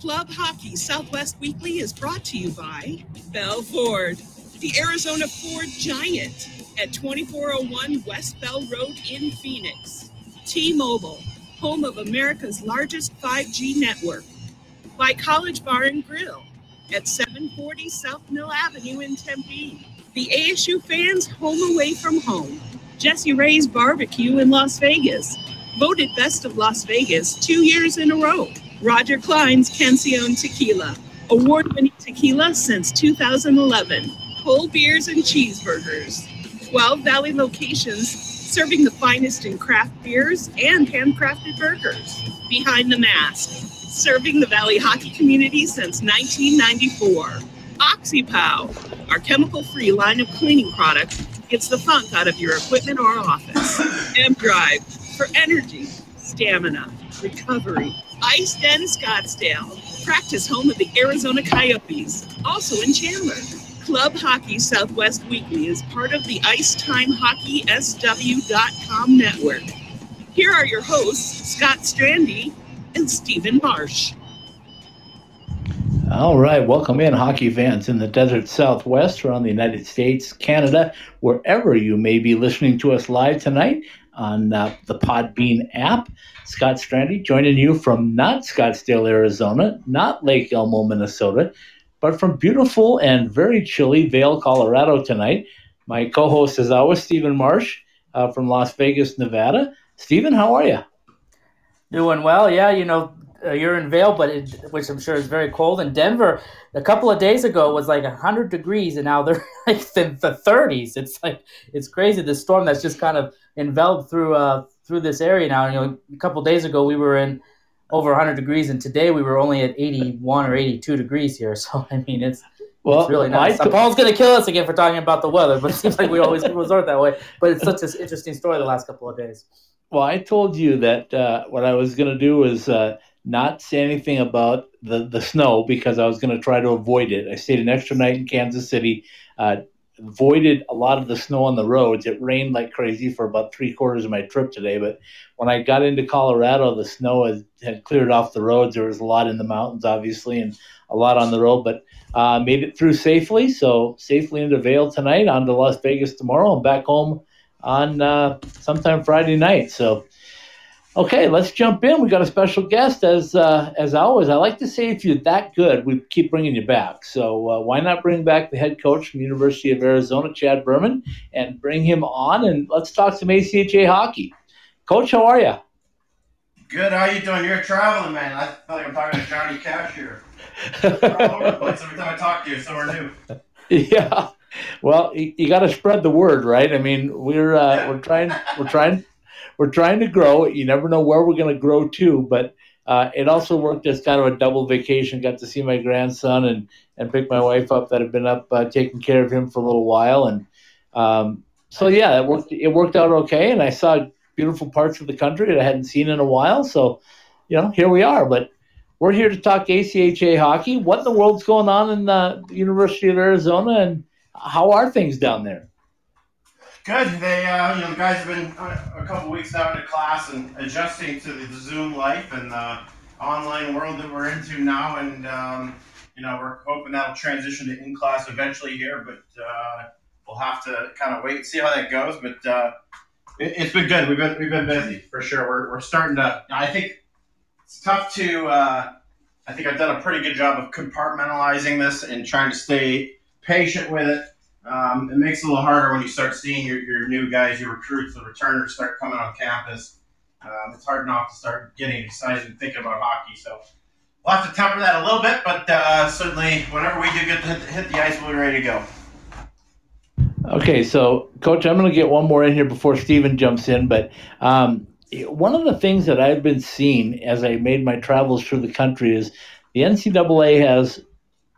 Club Hockey Southwest Weekly is brought to you by Bell Ford, the Arizona Ford Giant at 2401 West Bell Road in Phoenix. T Mobile, home of America's largest 5G network. By College Bar and Grill at 740 South Mill Avenue in Tempe. The ASU fans home away from home. Jesse Ray's Barbecue in Las Vegas. Voted Best of Las Vegas two years in a row. Roger Clyne's Cancion Tequila. Award winning tequila since 2011. Cold beers and cheeseburgers. 12 Valley locations serving the finest in craft beers and handcrafted burgers. Behind the Mask, serving the Valley hockey community since 1994. OxyPow, our chemical free line of cleaning products, gets the funk out of your equipment or office. M Drive for energy, stamina, recovery. Ice Den Scottsdale, practice home of the Arizona Coyotes, also in Chandler. Club Hockey Southwest Weekly is part of the IcetimeHockeySW.com network. Here are your hosts, Scott Strandy and Stephen Marsh. All right, welcome in, hockey fans in the desert southwest, around the United States, Canada, wherever you may be listening to us live tonight on uh, the Podbean app. Scott Strandy joining you from not Scottsdale, Arizona, not Lake Elmo, Minnesota, but from beautiful and very chilly Vail, Colorado tonight. My co host, as always, Stephen Marsh uh, from Las Vegas, Nevada. Stephen, how are you? Doing well, yeah. You know, uh, you're in Vail, but it, which I'm sure is very cold. And Denver, a couple of days ago, was like 100 degrees, and now they're like the, the 30s. It's like it's crazy. The storm that's just kind of enveloped through uh through this area now. You know, a couple days ago we were in over 100 degrees, and today we were only at 81 or 82 degrees here. So I mean, it's well, it's really nice. Paul's going to kill us again for talking about the weather, but it seems like we always resort that way. But it's such an interesting story the last couple of days. Well, I told you that uh, what I was going to do was uh, not say anything about the, the snow because I was going to try to avoid it. I stayed an extra night in Kansas City, uh, avoided a lot of the snow on the roads. It rained like crazy for about three quarters of my trip today, but when I got into Colorado, the snow had, had cleared off the roads. There was a lot in the mountains, obviously, and a lot on the road, but uh, made it through safely. So safely into Vail tonight, on to Las Vegas tomorrow, and back home on uh, sometime Friday night. So Okay, let's jump in. We got a special guest, as uh, as always. I like to say, if you're that good, we keep bringing you back. So uh, why not bring back the head coach from University of Arizona, Chad Berman, and bring him on, and let's talk some ACHA hockey. Coach, how are you? Good. How you doing? You're traveling, man. I feel like I'm talking to Johnny Cash here. all over the place every time I talk to you, somewhere new. Yeah. Well, you, you got to spread the word, right? I mean, we're uh, we're trying we're trying we're trying to grow. You never know where we're going to grow to, but uh, it also worked as kind of a double vacation. Got to see my grandson and and pick my wife up that had been up uh, taking care of him for a little while, and um, so yeah, it worked. It worked out okay, and I saw beautiful parts of the country that I hadn't seen in a while. So, you know, here we are. But we're here to talk ACHA hockey. What in the world's going on in the University of Arizona, and how are things down there? Good. They, uh, you know, the guys have been a couple weeks out in class and adjusting to the Zoom life and the online world that we're into now, and um, you know, we're hoping that'll transition to in class eventually here, but uh, we'll have to kind of wait and see how that goes. But uh, it, has been good. We've been we've been busy for sure. We're we're starting to. I think it's tough to. Uh, I think I've done a pretty good job of compartmentalizing this and trying to stay patient with it um, it makes it a little harder when you start seeing your, your new guys, your recruits, the returners start coming on campus. Um, it's hard enough to start getting excited and thinking about hockey. So we'll have to temper that a little bit, but uh, certainly whenever we do get to hit the ice, we'll be ready to go. Okay, so coach, I'm going to get one more in here before Stephen jumps in, but um, one of the things that I've been seeing as I made my travels through the country is the NCAA has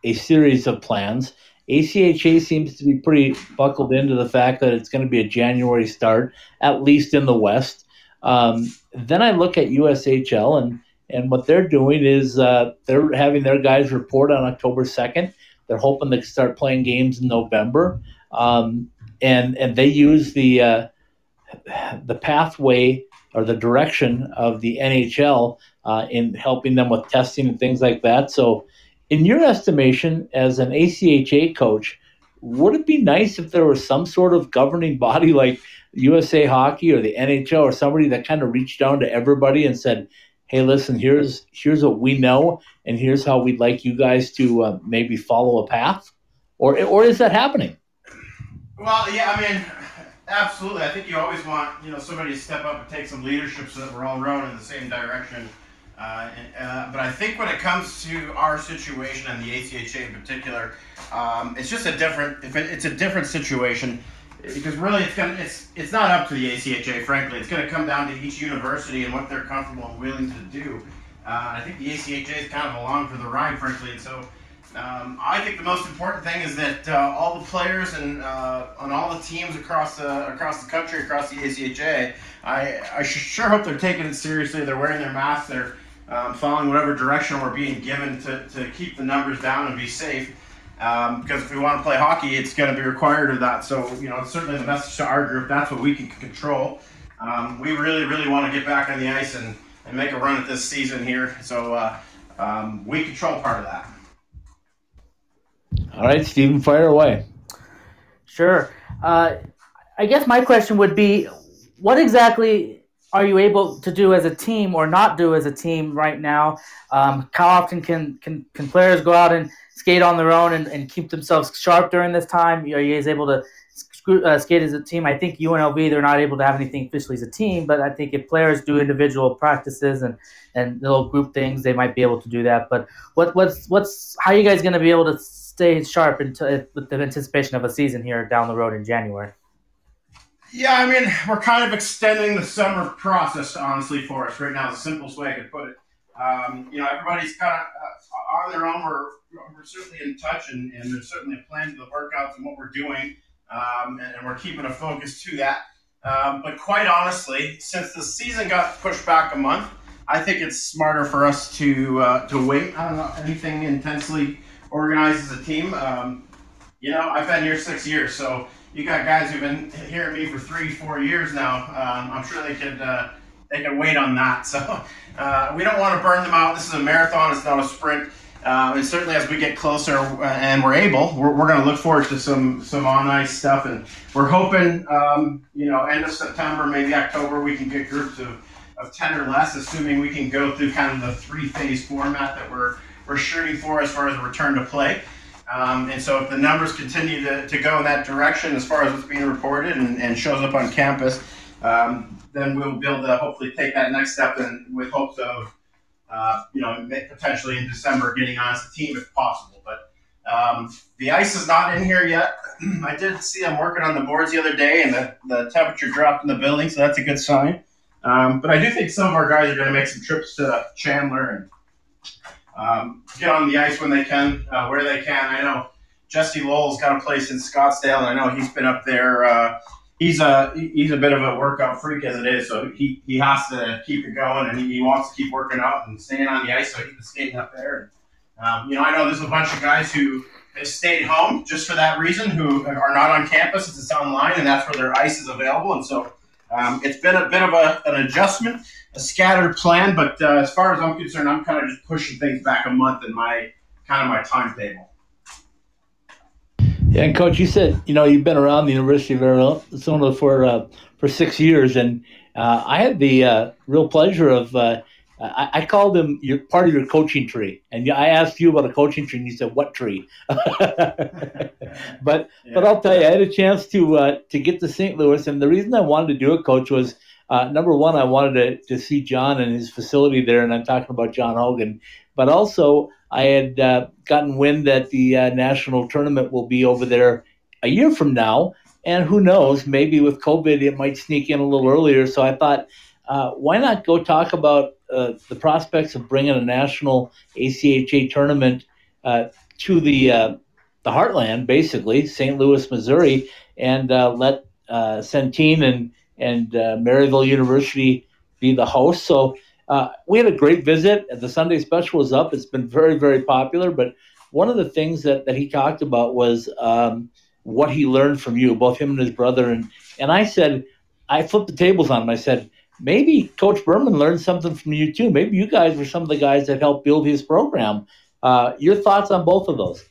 a series of plans ACHA seems to be pretty buckled into the fact that it's going to be a January start, at least in the West. Um, then I look at USHL, and, and what they're doing is uh, they're having their guys report on October 2nd. They're hoping to start playing games in November. Um, and, and they use the, uh, the pathway or the direction of the NHL uh, in helping them with testing and things like that. So, in your estimation, as an ACHA coach, would it be nice if there was some sort of governing body like USA Hockey or the NHL or somebody that kind of reached down to everybody and said, "Hey, listen, here's here's what we know, and here's how we'd like you guys to uh, maybe follow a path," or or is that happening? Well, yeah, I mean, absolutely. I think you always want you know somebody to step up and take some leadership so that we're all rowing in the same direction. Uh, uh, but I think when it comes to our situation and the ACHA in particular, um, it's just a different. If it, it's a different situation, because really it's gonna it's it's not up to the ACHA. Frankly, it's going to come down to each university and what they're comfortable and willing to do. Uh, I think the ACHA is kind of along for the ride, frankly, and so um, I think the most important thing is that uh, all the players and on all the teams across the across the country, across the ACHA, I, I sure hope they're taking it seriously. They're wearing their masks. They're um, following whatever direction we're being given to, to keep the numbers down and be safe. Um, because if we want to play hockey, it's going to be required of that. So you know, it's certainly the message to our group. That's what we can control. Um, we really, really want to get back on the ice and, and make a run at this season here. So uh, um, we control part of that. All right, Stephen, fire away. Sure. Uh, I guess my question would be what exactly are you able to do as a team or not do as a team right now? Um, how often can, can, can players go out and skate on their own and, and keep themselves sharp during this time? Are you guys able to uh, skate as a team? I think UNLV, they're not able to have anything officially as a team, but I think if players do individual practices and, and little group things, they might be able to do that. But what, what's, what's, how are you guys going to be able to stay sharp until with the anticipation of a season here down the road in January? Yeah, I mean, we're kind of extending the summer process, honestly, for us right now. The simplest way I could put it. Um, you know, everybody's kind of uh, on their own. We're, we're certainly in touch, and, and there's certainly a plan to the workouts and what we're doing, um, and, and, we're keeping a focus to that. Um, but quite honestly, since the season got pushed back a month, I think it's smarter for us to uh, to wait on anything intensely organized as a team. Um, you know, I've been here six years, so you got guys who've been hearing me for three, four years now. Um, I'm sure they could uh, they could wait on that. So uh, we don't want to burn them out. This is a marathon; it's not a sprint. Uh, and certainly, as we get closer uh, and we're able, we're, we're going to look forward to some some on ice stuff, and we're hoping, um, you know, end of September, maybe October, we can get groups of, of ten or less, assuming we can go through kind of the three phase format that we're we're shooting for as far as return to play. Um, and so if the numbers continue to, to go in that direction as far as what's being reported and, and shows up on campus, um, then we'll be able to hopefully take that next step and with hopes of, uh, you know, potentially in December getting on as a team if possible. But um, the ice is not in here yet. I did see them working on the boards the other day and the, the temperature dropped in the building, so that's a good sign. Um, but I do think some of our guys are going to make some trips to Chandler and um, get on the ice when they can, uh, where they can. I know Jesse Lowell's got a place in Scottsdale, and I know he's been up there. Uh, he's a he's a bit of a workout freak as it is, so he, he has to keep it going, and he, he wants to keep working out and staying on the ice so he can skate up there. And, um, you know, I know there's a bunch of guys who have stayed home just for that reason, who are not on campus. It's online, and that's where their ice is available, and so um, it's been a bit of a, an adjustment a scattered plan, but uh, as far as I'm concerned, I'm kind of just pushing things back a month in my kind of my timetable. Yeah, and coach, you said you know you've been around the University of Arizona for uh, for six years, and uh, I had the uh, real pleasure of uh, I, I, called them your part of your coaching tree, and I asked you about a coaching tree, and you said what tree? but yeah. but I'll tell you, I had a chance to uh, to get to St. Louis, and the reason I wanted to do it, coach, was uh, number one, I wanted to, to see John and his facility there, and I'm talking about John Hogan. But also, I had uh, gotten wind that the uh, national tournament will be over there a year from now. And who knows, maybe with COVID, it might sneak in a little earlier. So I thought, uh, why not go talk about uh, the prospects of bringing a national ACHA tournament uh, to the the heartland, basically, St. Louis, Missouri, and let Centene and and uh, Maryville University be the host. So uh, we had a great visit. The Sunday special was up. It's been very, very popular. But one of the things that, that he talked about was um, what he learned from you, both him and his brother. And, and I said, I flipped the tables on him. I said, maybe Coach Berman learned something from you too. Maybe you guys were some of the guys that helped build his program. Uh, your thoughts on both of those?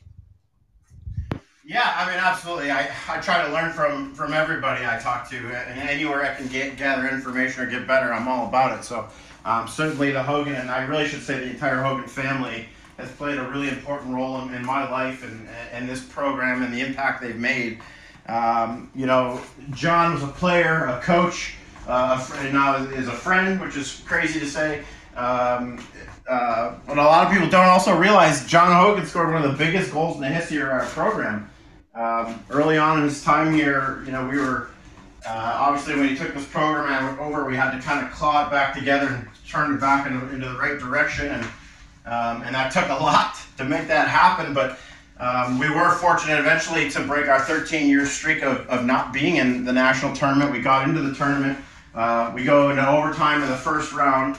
Yeah, I mean, absolutely. I, I try to learn from from everybody I talk to, and anywhere I can get gather information or get better, I'm all about it. So um, certainly the Hogan, and I really should say the entire Hogan family has played a really important role in, in my life and, and this program and the impact they've made. Um, you know, John was a player, a coach, uh, now is a friend, which is crazy to say. Um, uh, what a lot of people don't also realize, John Hogan scored one of the biggest goals in the history of our program. Um, early on in his time here, you know, we were uh, obviously when he took this program over, we had to kind of claw it back together and turn it back into, into the right direction, and um, and that took a lot to make that happen. But um, we were fortunate eventually to break our 13 year streak of, of not being in the national tournament. We got into the tournament. Uh, we go into overtime in the first round.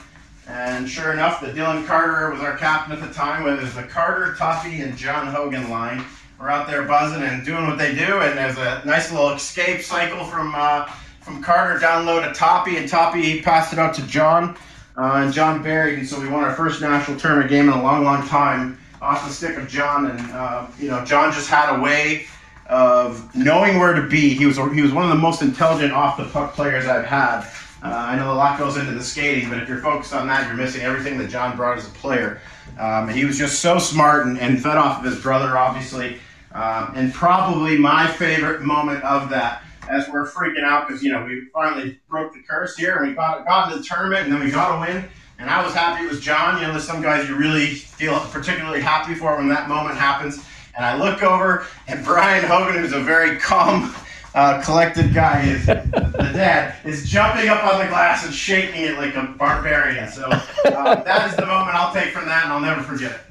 And sure enough, the Dylan Carter was our captain at the time. It was the Carter, Toffee, and John Hogan line. We're out there buzzing and doing what they do. And there's a nice little escape cycle from uh, from Carter down low to Toppy, and Toppy passed it out to John. Uh, and John buried, and so we won our first national tournament game in a long, long time off the stick of John. And uh, you know, John just had a way of knowing where to be. He was he was one of the most intelligent off the puck players I've had. Uh, I know a lot goes into the skating, but if you're focused on that, you're missing everything that John brought as a player. Um, he was just so smart and, and, fed off of his brother, obviously. Um, and probably my favorite moment of that, as we're freaking out because you know we finally broke the curse here and we got got into the tournament and then we got a win. And I was happy it was John. You know, there's some guys you really feel particularly happy for when that moment happens. And I look over, and Brian Hogan, who's a very calm uh, collected guy is the dad is jumping up on the glass and shaking it like a barbarian. So uh, that is the moment I'll take from that, and I'll never forget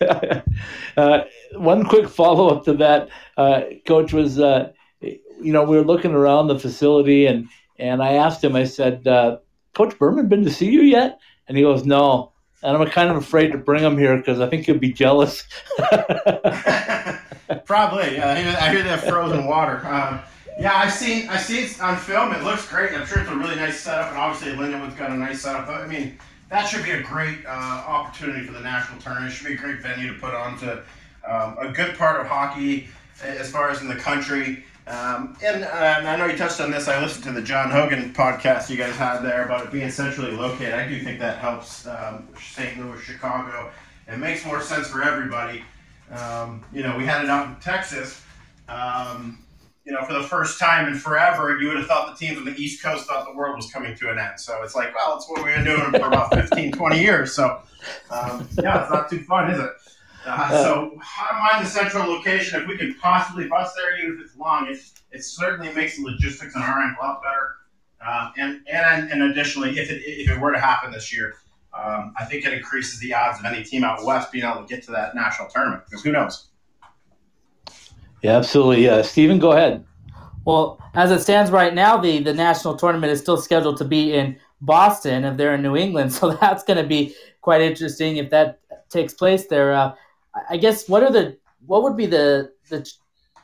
it. uh, one quick follow up to that, uh, Coach was, uh, you know, we were looking around the facility, and and I asked him, I said, uh, Coach Berman been to see you yet? And he goes, No. And I'm kind of afraid to bring him here because I think he'll be jealous. Probably. Uh, I hear they have frozen water. Um, yeah, I've seen I see it on film. It looks great. I'm sure it's a really nice setup, and obviously Lindenwood's got a nice setup. I mean, that should be a great uh, opportunity for the national tournament. It should be a great venue to put on to um, a good part of hockey as far as in the country. Um, and, uh, I know you touched on this. I listened to the John Hogan podcast you guys had there about it being centrally located. I do think that helps um, St. Louis, Chicago. It makes more sense for everybody. Um, you know, we had it out in Texas. Um, you know, for the first time in forever, you would have thought the teams on the East Coast thought the world was coming to an end. So it's like, well, it's what we've been doing for about 15, 20 years. So, um, yeah, it's not too fun, is it? Uh, so I don't mind the central location. If we can possibly bus there, even if it's long, it, it certainly makes the logistics on our end a lot better. Uh, and, and and additionally, if it, if it were to happen this year, um, I think it increases the odds of any team out west being able to get to that national tournament because who knows? Yeah, absolutely. Uh, Stephen, go ahead. Well, as it stands right now, the, the national tournament is still scheduled to be in Boston if they're in New England. So that's going to be quite interesting if that takes place there. Uh, I guess what are the what would be the the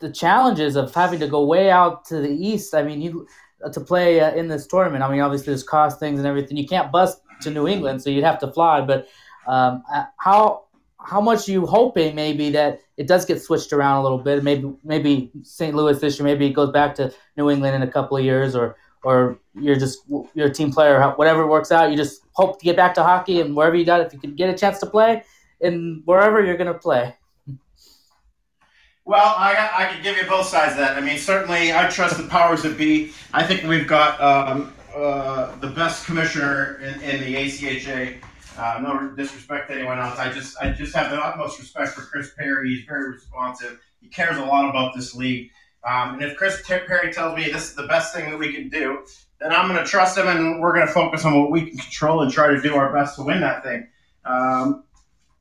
the challenges of having to go way out to the east? I mean, you to play uh, in this tournament. I mean, obviously there's cost things and everything. You can't bus to New England, so you'd have to fly. But um, uh, how how much you hoping maybe that it does get switched around a little bit? Maybe maybe St. Louis this year, maybe it goes back to New England in a couple of years, or or you're just you're a team player. Whatever works out, you just hope to get back to hockey and wherever you got, if you can get a chance to play, and wherever you're going to play. Well, I, I could give you both sides of that. I mean, certainly I trust the powers that be. I think we've got um, uh, the best commissioner in, in the ACHA. Uh, no disrespect to anyone else. I just I just have the utmost respect for Chris Perry. He's very responsive. He cares a lot about this league. Um, and if Chris Perry tells me this is the best thing that we can do, then I'm going to trust him, and we're going to focus on what we can control and try to do our best to win that thing. Um,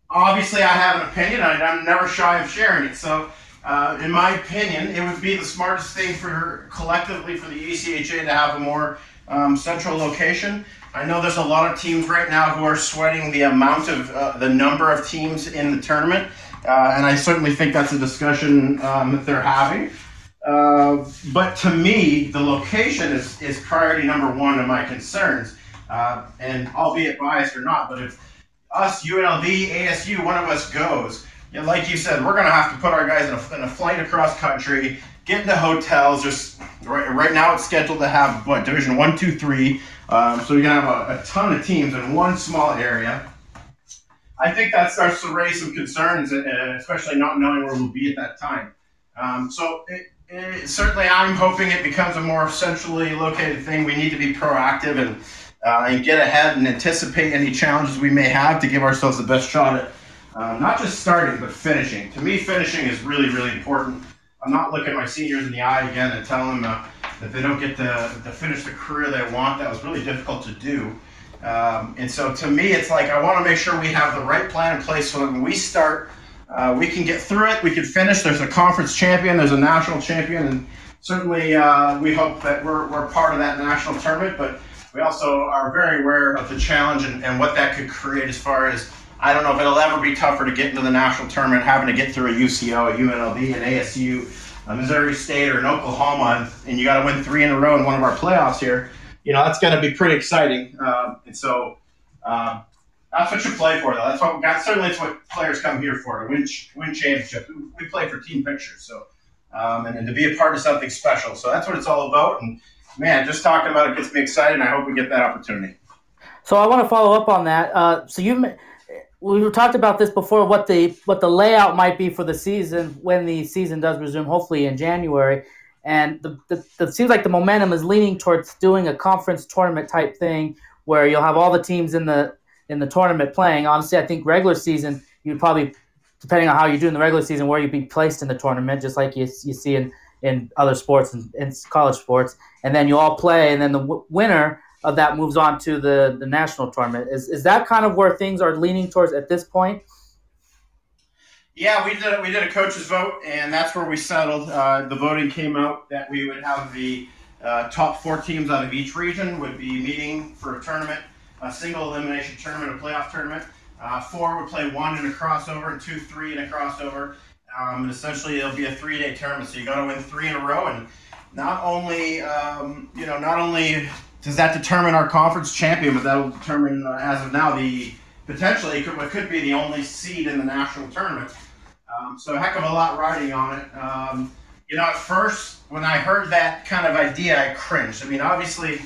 obviously, I have an opinion. I, am never shy of sharing it. So, uh, in my opinion, it would be the smartest thing for collectively for the ACHA to have a more um, central location. I know there's a lot of teams right now who are sweating the amount of uh, the number of teams in the tournament, uh, and I certainly think that's a discussion um, that they're having. Uh, but to me, the location is, is priority number one of my concerns. Uh, and albeit biased or not, but if us, UNLV, ASU, one of us goes, know, like you said, we're going to have to put our guys in a, in a flight across country, get into hotels. Just right, right now, it's scheduled to have what Division One, Two, Three. Um, so you're going to have a, a ton of teams in one small area. I think that starts to raise some concerns, uh, especially not knowing where we'll be at that time. Um, so it, it, certainly, I'm hoping it becomes a more centrally located thing. We need to be proactive and uh, and get ahead and anticipate any challenges we may have to give ourselves the best shot at uh, not just starting but finishing. To me, finishing is really really important. I'm not looking my seniors in the eye again and telling them uh, that they don't get to, to finish the career they want. That was really difficult to do. Um, and so to me, it's like I want to make sure we have the right plan in place so that when we start, uh, we can get through it. We can finish. There's a conference champion. There's a national champion, and certainly uh, we hope that we're, we're part of that national tournament. But we also are very aware of the challenge and, and what that could create as far as I don't know if it'll ever be tougher to get into the national tournament having to get through a UCO, a UNLV, an ASU, a Missouri State, or an Oklahoma, and you got to win three in a row in one of our playoffs here you know, that's going to be pretty exciting. Um, and so um, that's what you play for, though. That's what got, certainly it's what players come here for to win win championships. We play for team pictures, so um, and, and to be a part of something special. So that's what it's all about. And man, just talking about it gets me excited. and I hope we get that opportunity. So I want to follow up on that. Uh, so you we talked about this before. What the what the layout might be for the season when the season does resume, hopefully in January and the, the, the seems like the momentum is leaning towards doing a conference tournament type thing where you'll have all the teams in the in the tournament playing. Honestly, I think regular season you'd probably, depending on how you do in the regular season, where you'd be placed in the tournament, just like you, you see in, in other sports and in college sports, and then you all play, and then the w- winner of that moves on to the, the national tournament. Is, is that kind of where things are leaning towards at this point? Yeah, we did we did a coaches vote, and that's where we settled. Uh, the voting came out that we would have the uh, top four teams out of each region would be meeting for a tournament, a single elimination tournament, a playoff tournament. Uh, four would play one in a crossover, and two, three in a crossover. Um, and essentially, it'll be a three-day tournament. So you got to win three in a row, and not only um, you know not only does that determine our conference champion, but that'll determine uh, as of now the potentially could, what could be the only seed in the national tournament. Um, so a heck of a lot riding on it. Um, you know, at first, when I heard that kind of idea, I cringed. I mean, obviously,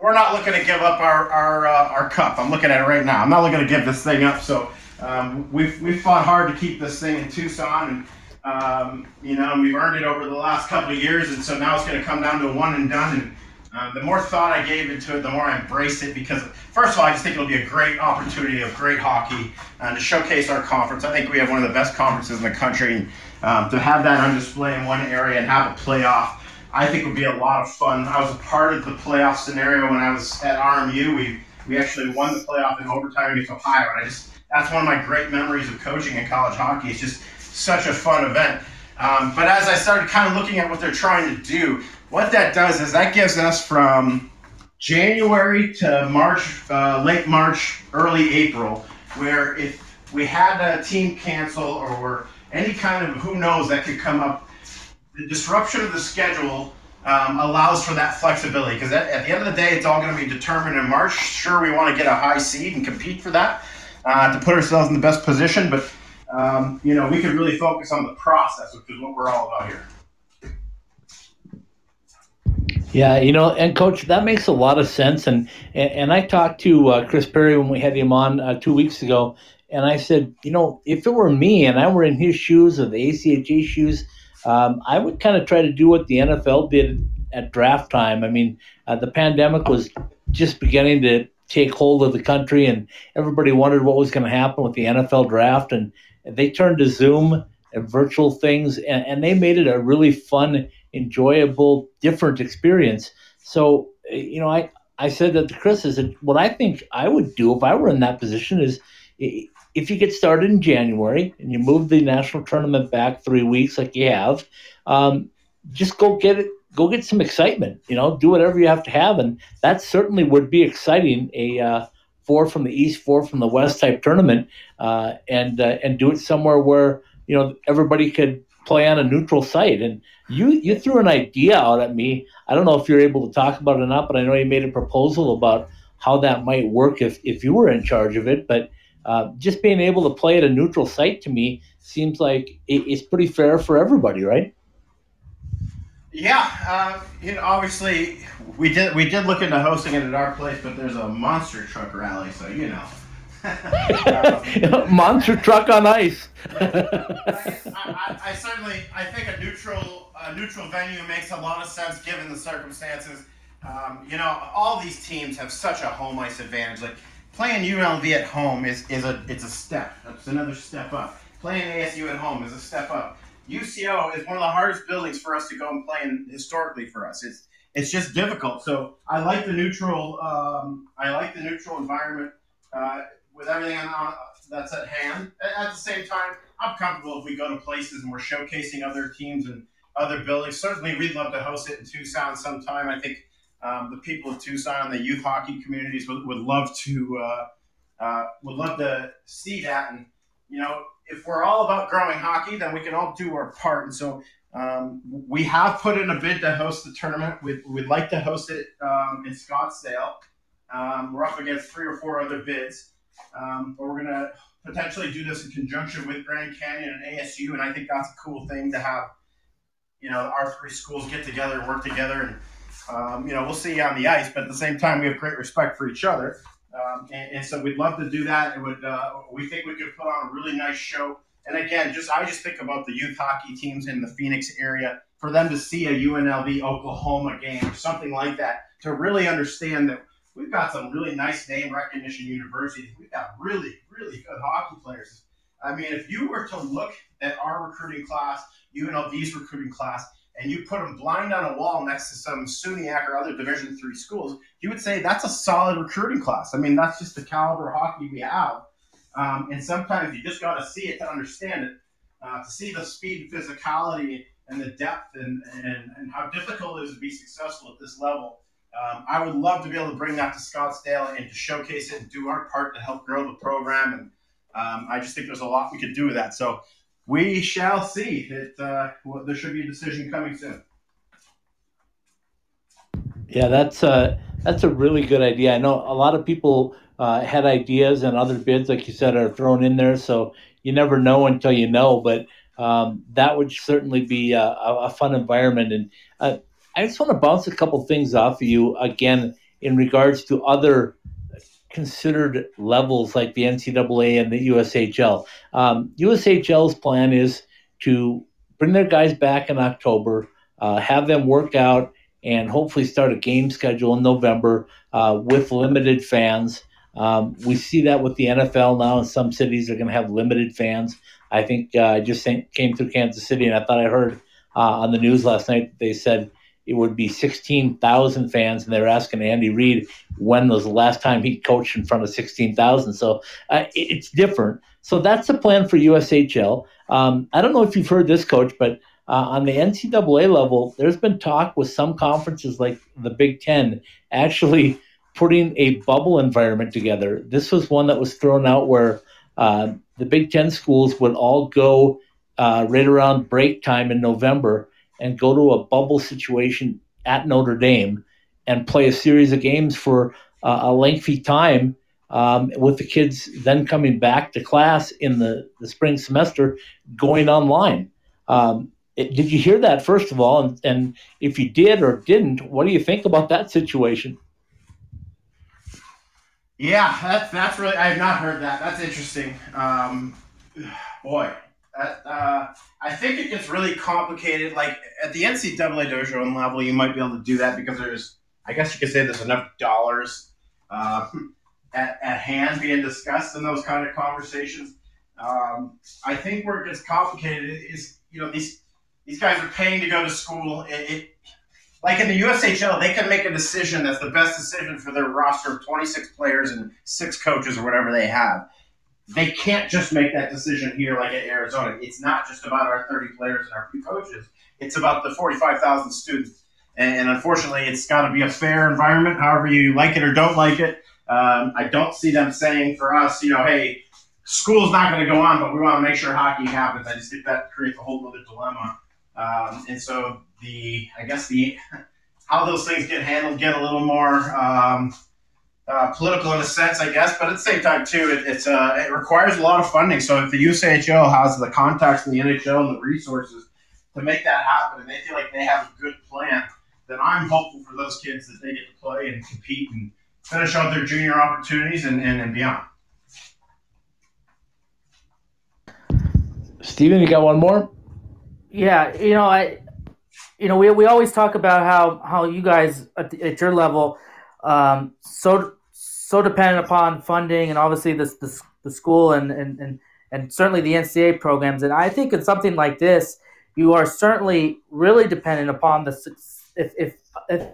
we're not looking to give up our our, uh, our cup. I'm looking at it right now. I'm not looking to give this thing up. So um, we've we've fought hard to keep this thing in Tucson, and um, you know, we've earned it over the last couple of years. And so now it's going to come down to one and done. And uh, the more thought I gave into it, the more I embraced it because, first of all, I just think it'll be a great opportunity of great hockey uh, to showcase our conference. I think we have one of the best conferences in the country. Um, to have that on display in one area and have a playoff, I think would be a lot of fun. I was a part of the playoff scenario when I was at RMU. We we actually won the playoff in overtime against Ohio, and I just that's one of my great memories of coaching in college hockey. It's just such a fun event. Um, but as I started kind of looking at what they're trying to do, what that does is that gives us from January to March, uh, late March, early April, where if we had a team cancel or any kind of who knows that could come up, the disruption of the schedule um, allows for that flexibility because at, at, the end of the day, it's all going to be determined in March. Sure, we want to get a high seed and compete for that uh, to put ourselves in the best position, but um, you know we could really focus on the process, which is what we're all about here. Yeah, you know, and coach, that makes a lot of sense. And and, I talked to uh, Chris Perry when we had him on uh, two weeks ago, and I said, you know, if it were me and I were in his shoes or the ACHA shoes, um, I would kind of try to do what the NFL did at draft time. I mean, uh, the pandemic was just beginning to take hold of the country, and everybody wondered what was going to happen with the NFL draft, and they turned to Zoom and virtual things, and, and they made it a really fun enjoyable, different experience. So, you know, I, I said that to Chris, I said, what I think I would do if I were in that position is if you get started in January and you move the national tournament back three weeks like you have, um, just go get it, go get some excitement, you know, do whatever you have to have. And that certainly would be exciting. A, uh, four from the east, four from the west type tournament, uh, and uh, and do it somewhere where you know everybody could play on a neutral site. And you you threw an idea out at me. I don't know if you're able to talk about it or not, but I know you made a proposal about how that might work if if you were in charge of it. But uh, just being able to play at a neutral site to me seems like it, it's pretty fair for everybody, right? Yeah, uh, you know, obviously we did we did look into hosting it at our place, but there's a monster truck rally, so you know. monster truck on ice. I, I, I, certainly I think a neutral a neutral venue makes a lot of sense given the circumstances. Um, you know, all these teams have such a home ice advantage. Like playing UNLV at home is, is a it's a step. It's another step up. Playing ASU at home is a step up. UCO is one of the hardest buildings for us to go and play in historically for us. It's it's just difficult. So I like the neutral. Um, I like the neutral environment uh, with everything on, that's at hand. At the same time, I'm comfortable if we go to places and we're showcasing other teams and other buildings. Certainly, we'd love to host it in Tucson sometime. I think um, the people of Tucson, the youth hockey communities, would, would love to uh, uh, would love to see that. And you know, if we're all about growing hockey, then we can all do our part. And so um, we have put in a bid to host the tournament. We'd, we'd like to host it um, in Scottsdale. Um, we're up against three or four other bids, um, but we're going to potentially do this in conjunction with Grand Canyon and ASU. And I think that's a cool thing to have, you know, our three schools get together work together. And, um, you know, we'll see you on the ice, but at the same time, we have great respect for each other. Um, and, and, so we'd love to do that. It would uh, we think we could put on a really nice show. And again, just I just think about the youth hockey teams in the Phoenix area for them to see a UNLV Oklahoma game or something like that to really understand that we've got some really nice name recognition universities. We've got really really good hockey players. I mean, if you were to look at our recruiting class, UNLV's recruiting class, and you put them blind on a wall next to some SUNYAC or other Division three schools, you would say that's a solid recruiting class. I mean, that's just the caliber hockey we have. Um, and sometimes you just got to see it to understand it, uh, to see the speed and physicality and the depth and, and, and how difficult it is to be successful at this level. Um, I would love to be able to bring that to Scottsdale and to showcase it and do our part to help grow the program. And um, I just think there's a lot we could do with that. So we shall see. That uh, well, there should be a decision coming soon. Yeah, that's a uh, that's a really good idea. I know a lot of people uh, had ideas and other bids, like you said, are thrown in there. So you never know until you know. But um, that would certainly be a, a fun environment. And uh, I just want to bounce a couple things off of you again in regards to other considered levels like the NCAA and the USHL. Um, USHL's plan is to bring their guys back in October, uh, have them work out, and hopefully start a game schedule in November uh, with limited fans. Um, we see that with the NFL now, some cities are going to have limited fans. I think uh, I just came through Kansas City, and I thought I heard uh, on the news last night they said it would be 16,000 fans, and they were asking Andy Reid when was the last time he coached in front of 16,000. So uh, it's different. So that's the plan for USHL. Um, I don't know if you've heard this, coach, but uh, on the NCAA level, there's been talk with some conferences like the Big Ten actually putting a bubble environment together. This was one that was thrown out where uh, the Big Ten schools would all go uh, right around break time in November and go to a bubble situation at Notre Dame and play a series of games for uh, a lengthy time um, with the kids then coming back to class in the, the spring semester going online. Um, it, did you hear that, first of all? And, and if you did or didn't, what do you think about that situation? Yeah, that's, that's really, I have not heard that. That's interesting. Um, boy, uh, I think it gets really complicated. Like at the NCAA Division level, you might be able to do that because there's, I guess you could say there's enough dollars uh, at, at hand being discussed in those kind of conversations. Um, I think where it gets complicated is, you know, these these guys are paying to go to school. It, it, like in the USHL, they can make a decision that's the best decision for their roster of 26 players and six coaches or whatever they have they can't just make that decision here like at Arizona. It's not just about our 30 players and our few coaches. It's about the 45,000 students. And unfortunately, it's got to be a fair environment, however you like it or don't like it. Um, I don't see them saying for us, you know, hey, school's not going to go on, but we want to make sure hockey happens. I just think that creates a whole other dilemma. Um, and so the, I guess the, how those things get handled get a little more um, uh, political in a sense, I guess. But at the same time, too, it, it's uh, it requires a lot of funding. So if the USHL has the contacts in the NHL and the resources to make that happen, and they feel like they have a good plan, then I'm hopeful for those kids that they get to play and compete and finish out their junior opportunities and, and, and beyond. Stephen, you got one more? Yeah, you know, I, you know, we, we always talk about how how you guys at, the, at your level, um, so so dependent upon funding and obviously this the, the school and, and and and certainly the NCAA programs. And I think in something like this, you are certainly really dependent upon the if if if.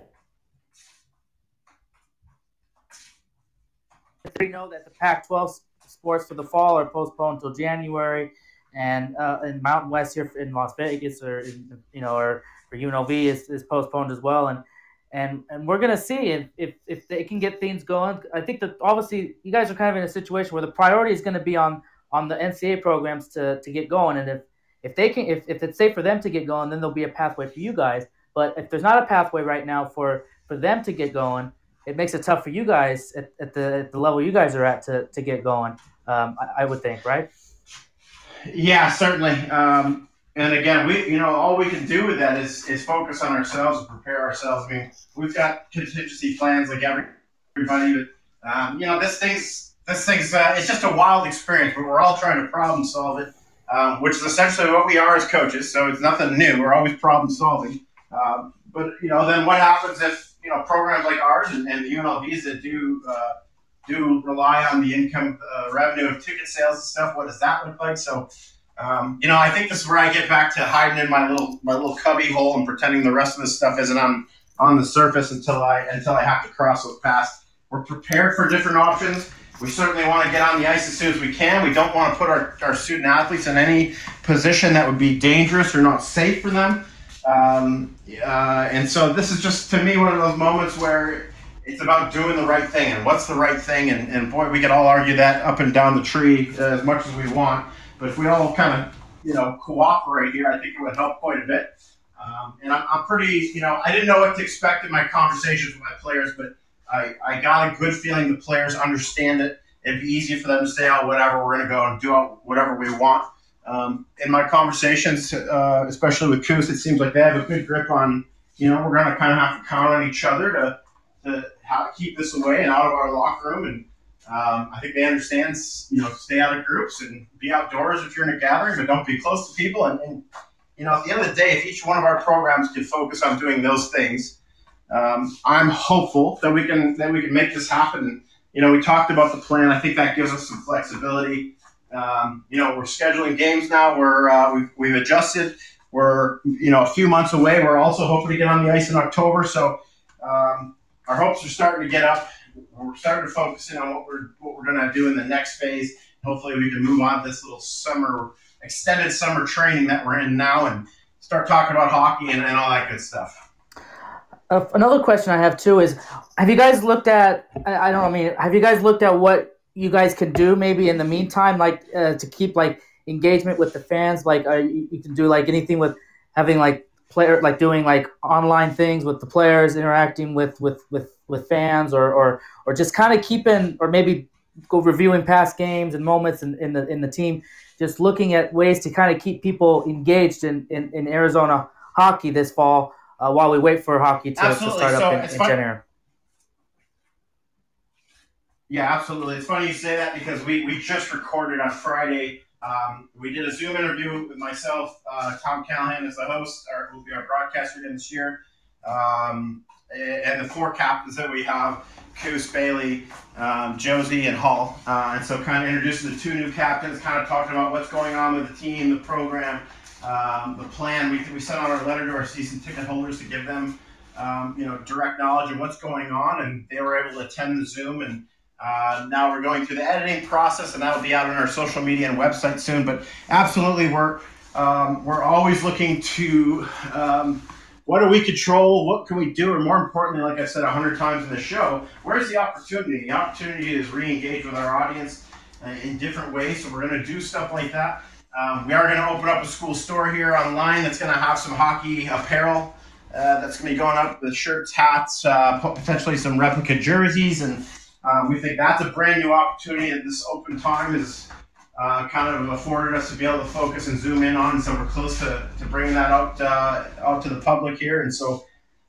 We know that the Pac-12 sports for the fall are postponed until January and uh, in Mountain West here in Las Vegas or in, you know or, or UNLV is, is postponed as well and and and we're gonna see if, if if they can get things going. I think that obviously you guys are kind of in a situation where the priority is going to be on on the NCAA programs to to get going, and if if they can if, if it's safe for them to get going, then there'll be a pathway for you guys. But if there's not a pathway right now for for them to get going, it makes it tough for you guys at, at the at the level you guys are at to to get going. Um, I, I would think, right? Yeah, certainly. Um, and again, we you know all we can do with that is is focus on ourselves and prepare ourselves. I mean, we've got contingency plans like every, everybody, but um, you know this thing's this thing's uh, it's just a wild experience. But we're all trying to problem solve it, um, which is essentially what we are as coaches. So it's nothing new. We're always problem solving. Um, but you know, then what happens if you know programs like ours and, and the UNLVs that do uh, do rely on the income uh, revenue of ticket sales and stuff. What does that look like? So, um, you know, I think this is where I get back to hiding in my little my little cubby hole and pretending the rest of this stuff isn't on on the surface until I until I have to cross those paths. We're prepared for different options. We certainly want to get on the ice as soon as we can. We don't want to put our, our student athletes in any position that would be dangerous or not safe for them. Um, uh, and so this is just to me one of those moments where it's about doing the right thing and what's the right thing and, and boy we could all argue that up and down the tree as much as we want but if we all kind of you know cooperate here i think it would help quite a bit um, and I'm, I'm pretty you know i didn't know what to expect in my conversations with my players but i, I got a good feeling the players understand it it'd be easy for them to say oh whatever we're going to go and do whatever we want um, in my conversations uh, especially with Coos, it seems like they have a good grip on you know we're going to kind of have to count on each other to to to keep this away and out of our locker room. And um, I think they understand, you know, stay out of groups and be outdoors if you're in a gathering, but don't be close to people. And, and you know, at the end of the day, if each one of our programs can focus on doing those things, um, I'm hopeful that we can that we can make this happen. You know, we talked about the plan. I think that gives us some flexibility. Um, you know, we're scheduling games now. We're uh, we've, we've adjusted. We're you know a few months away. We're also hoping to get on the ice in October. So um, our hopes are starting to get up. We're starting to focus in on what we're what we're going to do in the next phase. Hopefully, we can move on this little summer extended summer training that we're in now and start talking about hockey and, and all that good stuff. Uh, another question I have too is: Have you guys looked at? I, I don't. I mean, have you guys looked at what you guys can do maybe in the meantime, like uh, to keep like engagement with the fans? Like, uh, you, you can do like anything with having like player like doing like online things with the players interacting with with with with fans or or or just kind of keeping or maybe go reviewing past games and moments in, in the in the team just looking at ways to kind of keep people engaged in, in, in Arizona hockey this fall uh, while we wait for hockey to, to start so up in, in January. Yeah, absolutely. It's funny you say that because we, we just recorded on Friday um, we did a Zoom interview with myself. Uh, Tom Callahan is the host, or will be our broadcaster again this year. Um, and the four captains that we have Coos, Bailey, um, Josie, and Hall. Uh, and so, kind of introducing the two new captains, kind of talking about what's going on with the team, the program, um, the plan. We, we sent out our letter to our season ticket holders to give them, um, you know, direct knowledge of what's going on, and they were able to attend the Zoom and uh, now we're going through the editing process, and that'll be out on our social media and website soon. But absolutely, we're um, we're always looking to um, what do we control, what can we do, and more importantly, like I said a hundred times in the show, where's the opportunity? The opportunity is re-engage with our audience. uh, in different ways. So we're going to do stuff like that. Um, we are going to open up a school store here online that's going to have some hockey apparel uh, that's going to be going up with shirts, hats, uh, potentially some replica jerseys, and um, we think that's a brand new opportunity that this open time is uh, kind of afforded us to be able to focus and zoom in on. So we're close to, to bringing that out uh, out to the public here, and so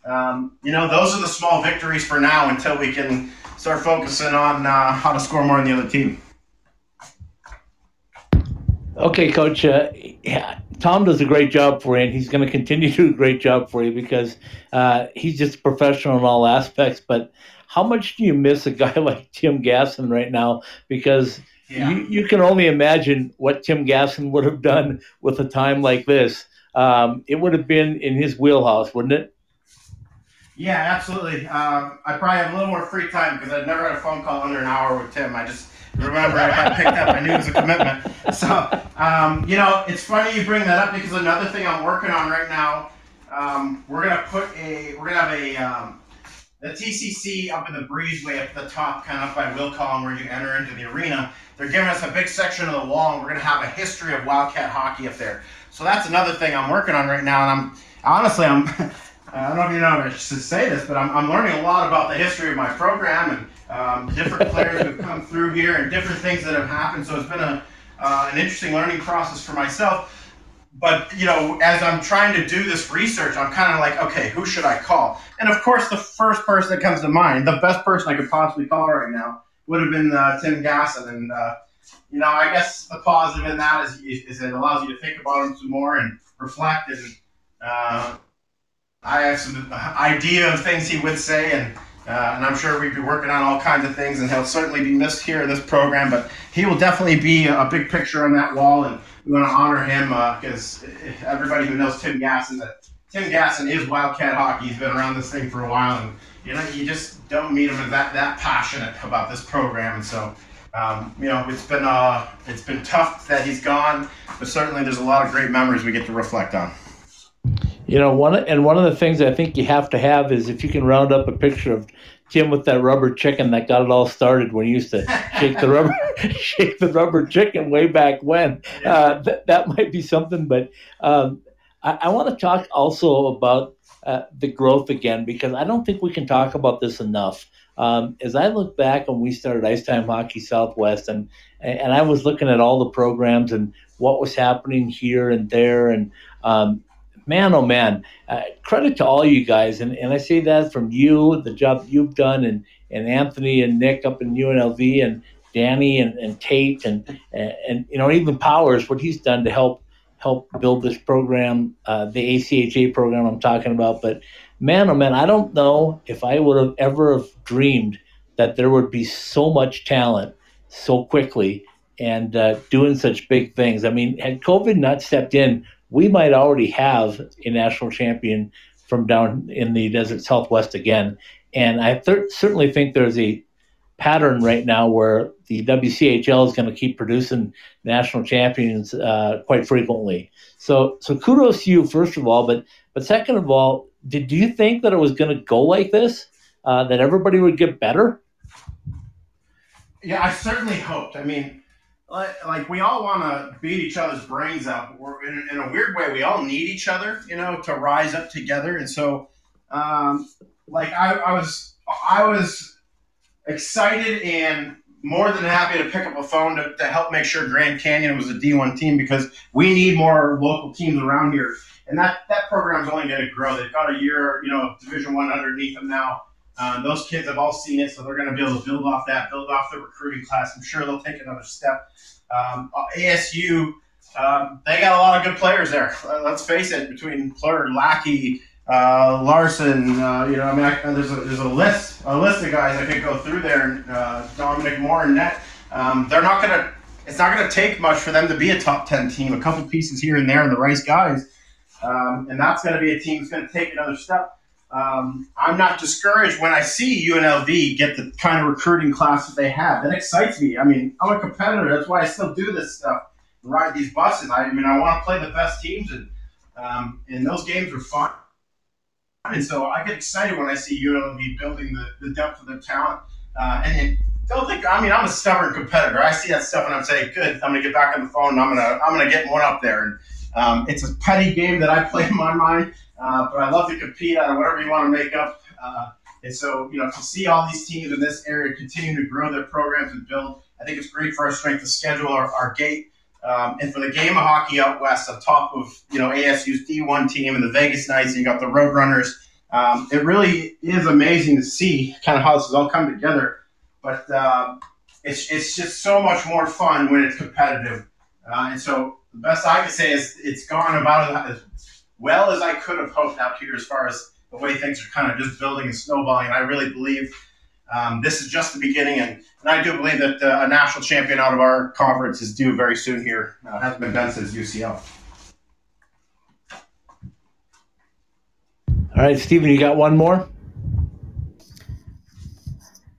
um, you know those are the small victories for now until we can start focusing on uh, how to score more than the other team. Okay, Coach. Uh, yeah, Tom does a great job for you, and he's going to continue to do a great job for you because uh, he's just professional in all aspects. But how much do you miss a guy like Tim Gasson right now? Because yeah. you, you can only imagine what Tim Gasson would have done with a time like this. Um, it would have been in his wheelhouse, wouldn't it? Yeah, absolutely. Um, I probably have a little more free time because I've never had a phone call under an hour with Tim. I just remember I got picked up. I knew it was a commitment. So, um, you know, it's funny you bring that up because another thing I'm working on right now, um, we're gonna put a, we're gonna have a, um, the TCC up in the breezeway up at the top, kind of up by Will Collin, where you enter into the arena. They're giving us a big section of the wall, and we're gonna have a history of Wildcat hockey up there. So that's another thing I'm working on right now, and I'm honestly I'm. I don't know if you know I should say this, but I'm, I'm learning a lot about the history of my program and um, different players who've come through here and different things that have happened. So it's been a, uh, an interesting learning process for myself. But you know, as I'm trying to do this research, I'm kind of like, okay, who should I call? And of course, the first person that comes to mind, the best person I could possibly call right now, would have been uh, Tim Gasson. And uh, you know, I guess the positive in that is, is it allows you to think about him some more and reflect. And uh, I have some idea of things he would say, and uh, and I'm sure we'd be working on all kinds of things, and he'll certainly be missed here in this program. But he will definitely be a big picture on that wall, and we want to honor him because uh, everybody who knows Tim Gasson, that Tim Gasson is Wildcat hockey. He's been around this thing for a while, and you know you just don't meet him that that passionate about this program, and so. Um, you know, it's been uh, it's been tough that he's gone, but certainly there's a lot of great memories we get to reflect on. You know, one and one of the things I think you have to have is if you can round up a picture of Tim with that rubber chicken that got it all started when he used to shake the rubber shake the rubber chicken way back when. Uh, th- that might be something, but um, I, I want to talk also about uh, the growth again because I don't think we can talk about this enough. Um, as I look back when we started Ice Time Hockey Southwest, and and I was looking at all the programs and what was happening here and there, and um, man, oh man, uh, credit to all you guys. And, and I say that from you, the job you've done, and, and Anthony and Nick up in UNLV, and Danny and, and Tate, and, and, and, you know, even Powers, what he's done to help help build this program, uh, the ACHA program I'm talking about. But man, oh man, I don't know if I would have ever have dreamed that there would be so much talent so quickly and uh, doing such big things. I mean, had COVID not stepped in, we might already have a national champion from down in the desert southwest again. And I th- certainly think there's a pattern right now where the WCHL is going to keep producing national champions uh, quite frequently. So, so kudos to you first of all, but but second of all, did you think that it was going to go like this? Uh, that everybody would get better? Yeah, I certainly hoped. I mean, like, we all want to beat each other's brains out, we're in, in, a weird way. We all need each other, you know, to rise up together. And so, um, like I, I was, I was excited and more than happy to pick up a phone to, to help make sure Grand Canyon was a D1 team because we need more local teams around here. And that, that program's only going to grow. They've got a year, you know, Division One underneath them now. Um, those kids have all seen it, so they're going to be able to build off that, build off the recruiting class. I'm sure they'll take another step. Um, ASU, um, they got a lot of good players there. Uh, let's face it, between Plurd, Lackey, uh, Larson, uh, you know, I mean, I, there's a there's a list a list of guys I could go through there. Uh, Dominic Moore and Net. Um, they're not gonna. It's not gonna take much for them to be a top ten team. A couple pieces here and there, and the right guys, um, and that's gonna be a team that's gonna take another step. Um, I'm not discouraged when I see UNLV get the kind of recruiting class that they have. That excites me. I mean, I'm a competitor. That's why I still do this stuff, ride these buses. I, mean, I want to play the best teams, and um, and those games are fun. And so I get excited when I see UNLV building the, the depth of their talent. Uh, and, don't think. I mean, I'm a stubborn competitor. I see that stuff and I'm saying, "Good, I'm gonna get back on the phone and I'm gonna I'm gonna get one up there." And um, it's a petty game that I play in my mind, uh, but I love to compete out of whatever you want to make up. Uh, and so, you know, to see all these teams in this area continue to grow their programs and build, I think it's great for our strength of schedule, our, our gate, um, and for the game of hockey out west, on top of you know ASU's D1 team and the Vegas Knights, and you got the Roadrunners. Um, it really is amazing to see kind of how this has all come together. But uh, it's it's just so much more fun when it's competitive. Uh, and so the best I can say is it's gone about as well as I could have hoped out here as far as the way things are kind of just building and snowballing. And I really believe um, this is just the beginning. And, and I do believe that uh, a national champion out of our conference is due very soon here. Uh, hasn't been done since UCL. All right, Stephen, you got one more?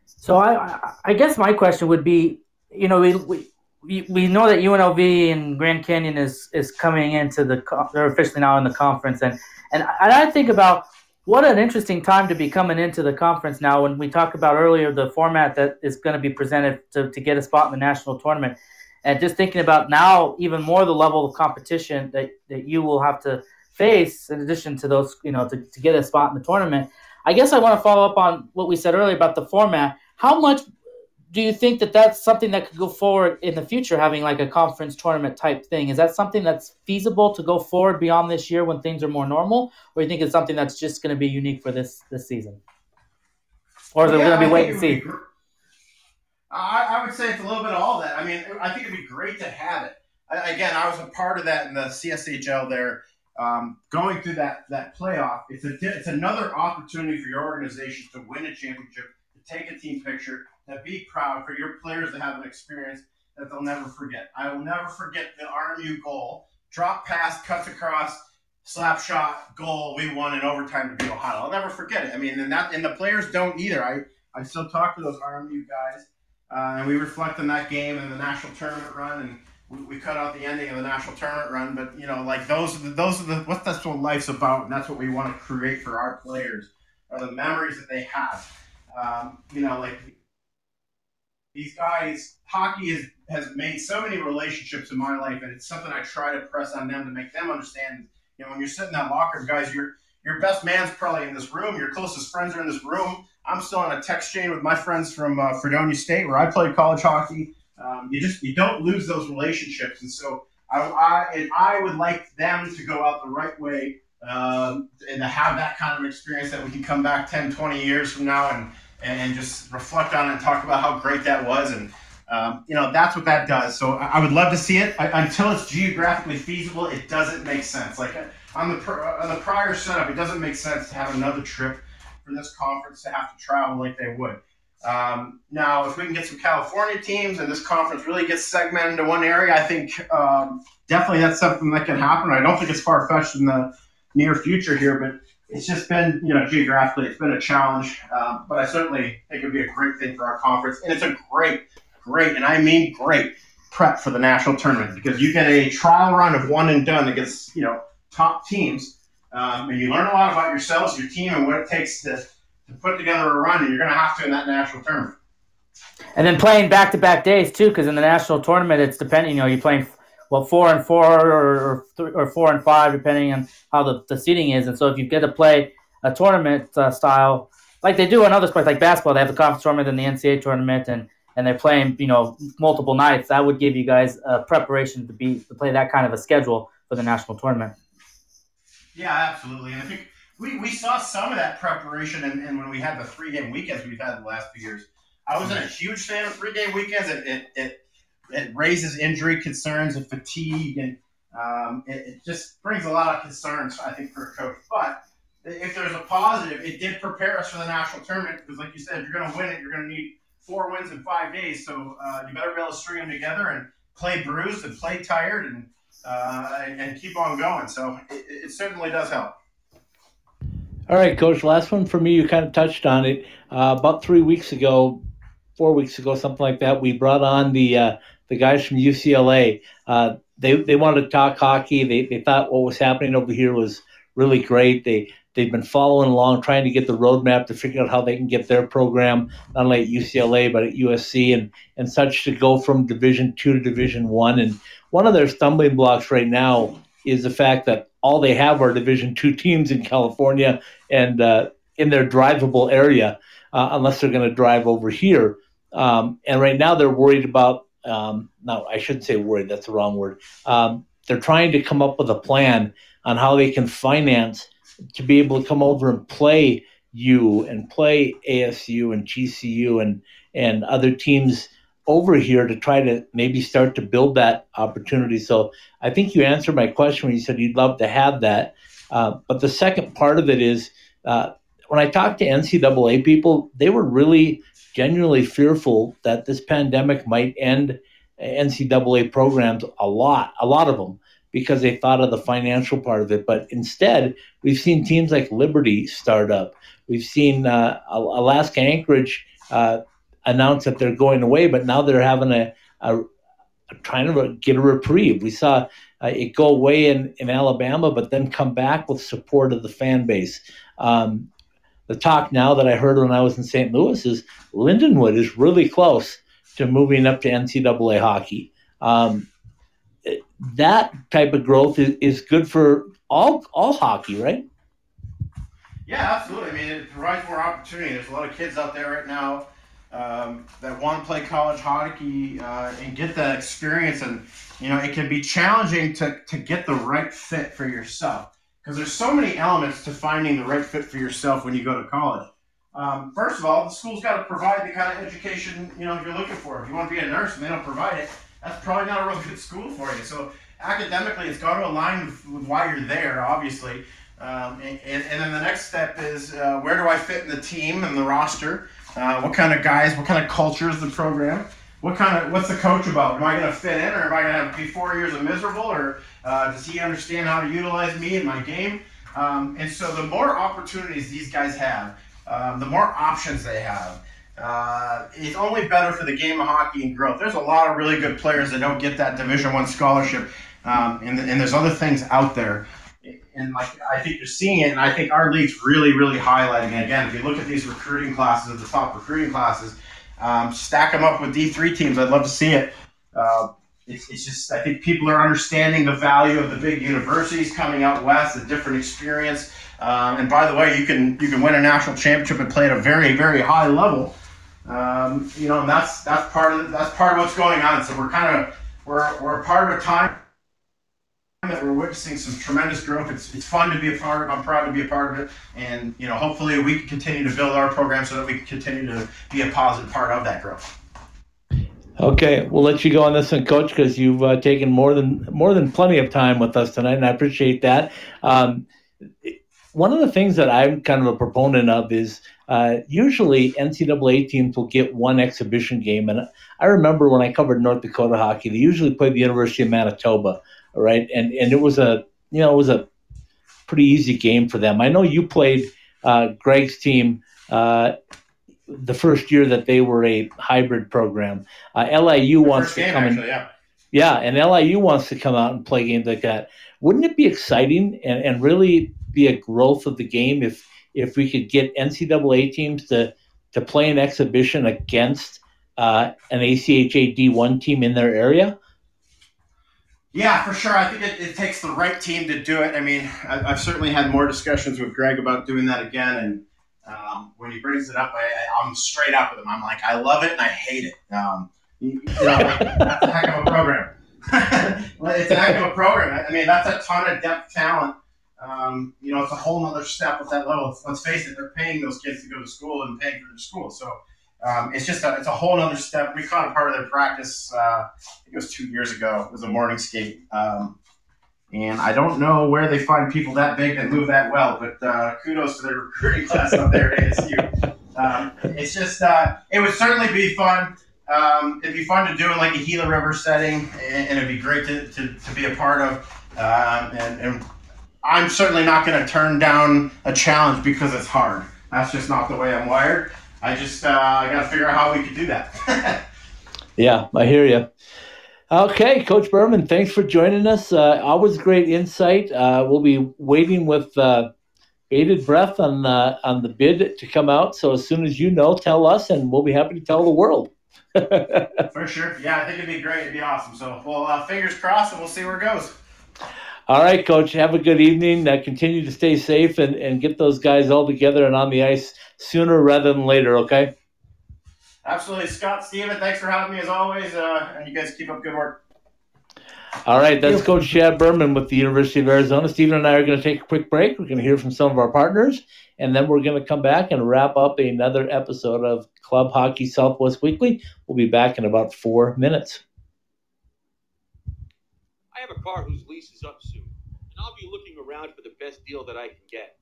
So I, I guess my question would be, you know, we, we, we know that UNLV and Grand Canyon is is coming into the they're officially now in the conference, and and I think about what an interesting time to be coming into the conference now. When we talked about earlier the format that is going to be presented to, to get a spot in the national tournament, and just thinking about now even more the level of competition that, that you will have to face in addition to those, you know, to, to get a spot in the tournament. I guess I want to follow up on what we said earlier about the format. How much do you think that that's something that could go forward in the future, having like a conference tournament type thing? Is that something that's feasible to go forward beyond this year when things are more normal, or you think it's something that's just going to be unique for this this season, or is yeah, it going to be wait and see? I, I would say it's a little bit of all that. I mean, I think it'd be great to have it. I, again, I was a part of that in the CSHL there, um, going through that that playoff. It's a it's another opportunity for your organization to win a championship, to take a team picture, to be proud for your players to have an experience that they'll never forget. I will never forget the RMU goal, drop pass, cuts across, slap shot, goal. We won in overtime to beat Ohio. I'll never forget it. I mean, and that and the players don't either. I I still talk to those RMU guys uh, and we reflect on that game and the national tournament run, and we, we, cut out the ending of the national tournament run. But you know, like those are the, those are the what that's what life's about, and that's what we want to create for our players are the memories that they have. Um, you know, like these guys, hockey has has made so many relationships in my life, and it's something I try to press on them to make them understand. You know, when you're sitting in that locker guys, your your best man's probably in this room. Your closest friends are in this room I'm still on a text chain with my friends from uh, Fredonia State, where I played college hockey. Um, you just you don't lose those relationships, and so I, I and I would like them to go out the right way um, and to have that kind of experience that we can come back 10, 20 years from now and and just reflect on it and talk about how great that was and. Um, you know that's what that does. So I, I would love to see it I, until it's geographically feasible. It doesn't make sense. Like on the on the prior setup, it doesn't make sense to have another trip for this conference to have to travel like they would. Um, now, if we can get some California teams and this conference really gets segmented into one area, I think um, definitely that's something that can happen. I don't think it's far fetched in the near future here, but it's just been, you know, geographically, it's been a challenge. Uh, but I certainly think it would be a great thing for our conference. And it's a great, great, and I mean great prep for the national tournament because you get a trial run of one and done against, you know, top teams um, and you learn a lot about yourselves, your team, and what it takes to, to put together a run. And you're going to have to in that national tournament. And then playing back to back days too, because in the national tournament, it's depending. You know, you're playing well four and four or or, four and five, depending on how the, the seating is. And so if you get to play a tournament uh, style like they do in other sports, like basketball, they have the conference tournament and the NCAA tournament, and and they're playing you know multiple nights. That would give you guys a preparation to be to play that kind of a schedule for the national tournament. Yeah, absolutely. And I think we, we saw some of that preparation and, and when we had the three game weekends we've had the last few years. I wasn't a huge fan of three game weekends. It, it, it, it, raises injury concerns and fatigue, and um, it, it, just brings a lot of concerns, I think, for a coach. But if there's a positive, it did prepare us for the national tournament because, like you said, if you're going to win it, you're going to need four wins in five days. So uh, you better be able to string them together and play bruised and play tired and uh, and, and, keep on going. So it, it, certainly does help. All right, Coach. Last one for me. You kind of touched on it uh, about three weeks ago, four weeks ago, something like that. We brought on the uh, the guys from UCLA. Uh, they they wanted to talk hockey. They they thought what was happening over here was really great. They they've been following along, trying to get the roadmap to figure out how they can get their program, not only at UCLA but at USC and and such, to go from Division two to Division one. And one of their stumbling blocks right now is the fact that all they have are Division two teams in California and uh, in their drivable area, uh, unless they're going to drive over here. Um, and right now they're worried about. Um, no, I shouldn't say worried. That's the wrong word. Um, they're trying to come up with a plan on how they can finance to be able to come over and play you and play ASU and GCU and and other teams over here to try to maybe start to build that opportunity. So I think you answered my question when you said you'd love to have that. Uh, but the second part of it is uh, when I talked to NCAA people, they were really genuinely fearful that this pandemic might end NCAA programs a lot, a lot of them, because they thought of the financial part of it. But instead, we've seen teams like Liberty start up. We've seen uh, Alaska Anchorage uh, announce that they're going away, but now they're having a, a, trying to get a reprieve. We saw uh, it go away in, in Alabama, but then come back with support of the fan base. Um, the talk now that I heard when I was in St. Louis is Lindenwood is really close to moving up to NCAA hockey. Um, that type of growth is, is good for all all hockey, right? Yeah, absolutely. I mean, it provides more opportunity. There's a lot of kids out there right now um, that want to play college hockey uh, and get that experience. And you know, it can be challenging to to get the right fit for yourself because there's so many elements to finding the right fit for yourself when you go to college. Um, first of all, the school's got to provide the kind of education you know you're looking for. If you want to be a nurse and they don't provide it, that's probably not a real good school for you. So academically, it's got to align with, why you're there, obviously. Um, and, and, and, then the next step is uh, where do I fit in the team and the roster? Uh, what kind of guys? What kind of culture is the program? What kind of what's the coach about? Am I going to fit in, or am I going to be four years of miserable, or uh, does he understand how to utilize me in my game? Um, and so the more opportunities these guys have, um, the more options they have. Uh, it's only better for the game of hockey and growth. There's a lot of really good players that don't get that Division One scholarship, um, and, and there's other things out there. And like I think you're seeing it, and I think our league's really, really highlighting it. Again, if you look at these recruiting classes, the top recruiting classes, um, stack them up with D3 teams. I'd love to see it. Uh, it's, it's just I think people are understanding the value of the big universities coming out west, a different experience. Um, and by the way, you can you can win a national championship and play at a very very high level. Um, you know, and that's that's part of that's part of what's going on. So we're kind of we're we're part of a time that we're witnessing some tremendous growth. It's, it's fun to be a part of. I'm proud to be a part of it, and you know, hopefully, we can continue to build our program so that we can continue to be a positive part of that growth. Okay, we'll let you go on this one, Coach, because you've uh, taken more than more than plenty of time with us tonight, and I appreciate that. Um, one of the things that I'm kind of a proponent of is uh, usually NCAA teams will get one exhibition game, and I remember when I covered North Dakota hockey, they usually played the University of Manitoba, right? And and it was a you know it was a pretty easy game for them. I know you played uh, Greg's team uh, the first year that they were a hybrid program. Uh, LIU the wants to come actually, in. Yeah. yeah, and LIU wants to come out and play games like that. Wouldn't it be exciting and, and really be a growth of the game if if we could get NCAA teams to to play an exhibition against uh, an ACHA D1 team in their area? Yeah, for sure. I think it, it, takes the right team to do it. I mean, I, have certainly had more discussions with Greg about doing that again. And um, when he brings it up, I, am straight up with him. I'm like, I love it and I hate it. Um, you, know, that's a heck of a program. it's a heck of a program. I mean, that's a ton of depth talent um, you know, it's a whole other step at that level. Let's face it, they're paying those kids to go to school and paying for their school. So um, it's just a, it's a whole other step. We caught a part of their practice. Uh, I think it was two years ago. It was a morning skate. Um, and I don't know where they find people that big that move that well, but uh, kudos to their recruiting class up there at ASU. Um, it's just, uh, it would certainly be fun. Um, it'd be fun to do in like a Gila River setting, and, and it'd be great to, to, to be a part of. Um, and, and I'm certainly not going to turn down a challenge because it's hard. That's just not the way I'm wired. I just uh, I got to figure out how we could do that. yeah, I hear you. Okay, Coach Berman, thanks for joining us. Uh, always great insight. Uh, we'll be waiting with uh, bated breath on uh, on the bid to come out. So as soon as you know, tell us, and we'll be happy to tell the world. For sure. Yeah, I think it'd be great. It'd be awesome. So, well, uh, fingers crossed, and we'll see where it goes. All right, Coach. Have a good evening. Uh, continue to stay safe and, and get those guys all together and on the ice sooner rather than later. Okay. Absolutely, Scott, Stephen, thanks for having me as always, uh, and you guys keep up good work. All right, that's Coach Chad Berman with the University of Arizona. Stephen and I are going to take a quick break. We're going to hear from some of our partners, and then we're going to come back and wrap up another episode of Club Hockey Southwest Weekly. We'll be back in about four minutes. I have a car whose lease is up soon, and I'll be looking around for the best deal that I can get.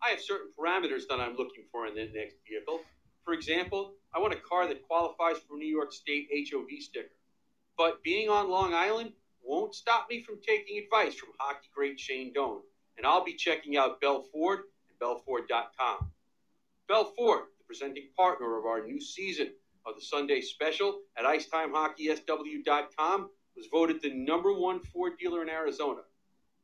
I have certain parameters that I'm looking for in the next vehicle. For example, I want a car that qualifies for New York State HOV sticker. But being on Long Island won't stop me from taking advice from hockey great Shane Doan, and I'll be checking out Bell Ford and BellFord.com. Bell Ford, the presenting partner of our new season of the Sunday Special at IcetimeHockeySW.com, was voted the number one Ford dealer in Arizona.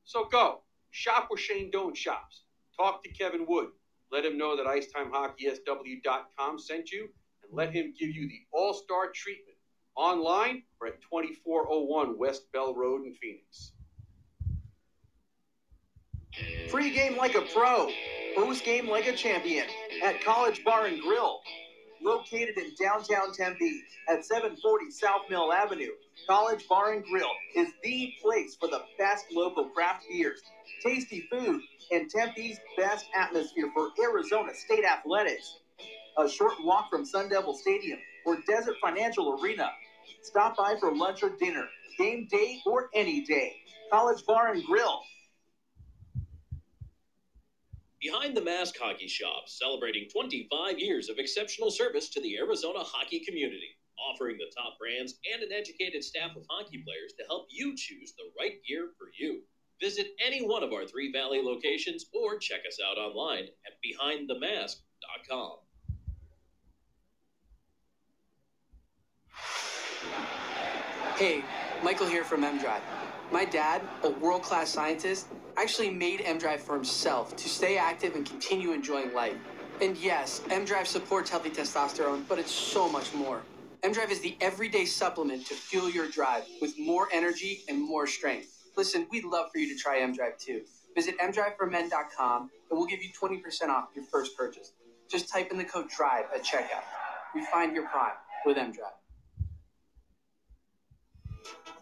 So go, shop where Shane Doan shops. Talk to Kevin Wood. Let him know that IcetimeHockeySW.com sent you, and let him give you the all-star treatment online or at 2401 West Bell Road in Phoenix. Free game like a pro, post game like a champion at College Bar and Grill. Located in downtown Tempe at 740 South Mill Avenue, College Bar and Grill is the place for the best local craft beers, tasty food, and Tempe's best atmosphere for Arizona State athletics. A short walk from Sun Devil Stadium or Desert Financial Arena. Stop by for lunch or dinner, game day or any day. College Bar and Grill. Behind the Mask Hockey Shop, celebrating 25 years of exceptional service to the Arizona hockey community, offering the top brands and an educated staff of hockey players to help you choose the right gear for you. Visit any one of our three Valley locations or check us out online at behindthemask.com. Hey, Michael here from MDrive. My dad, a world class scientist, actually made MDrive for himself to stay active and continue enjoying life. And yes, MDrive supports healthy testosterone, but it's so much more. MDrive is the everyday supplement to fuel your drive with more energy and more strength. Listen, we'd love for you to try MDrive too. Visit mdriveformen.com and we'll give you 20% off your first purchase. Just type in the code DRIVE at checkout. Refine your prime with MDrive.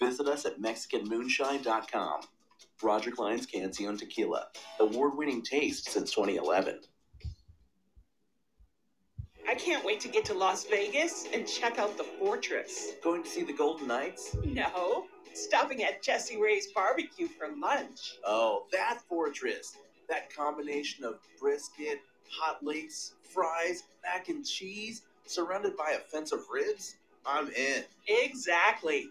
Visit us at MexicanMoonshine.com. Roger Clyne's Cancion Tequila, award winning taste since 2011. I can't wait to get to Las Vegas and check out the fortress. Going to see the Golden Knights? No, stopping at Jessie Rae's barbecue for lunch. Oh, that fortress. That combination of brisket, hot links, fries, mac and cheese, surrounded by a fence of ribs? I'm in. Exactly.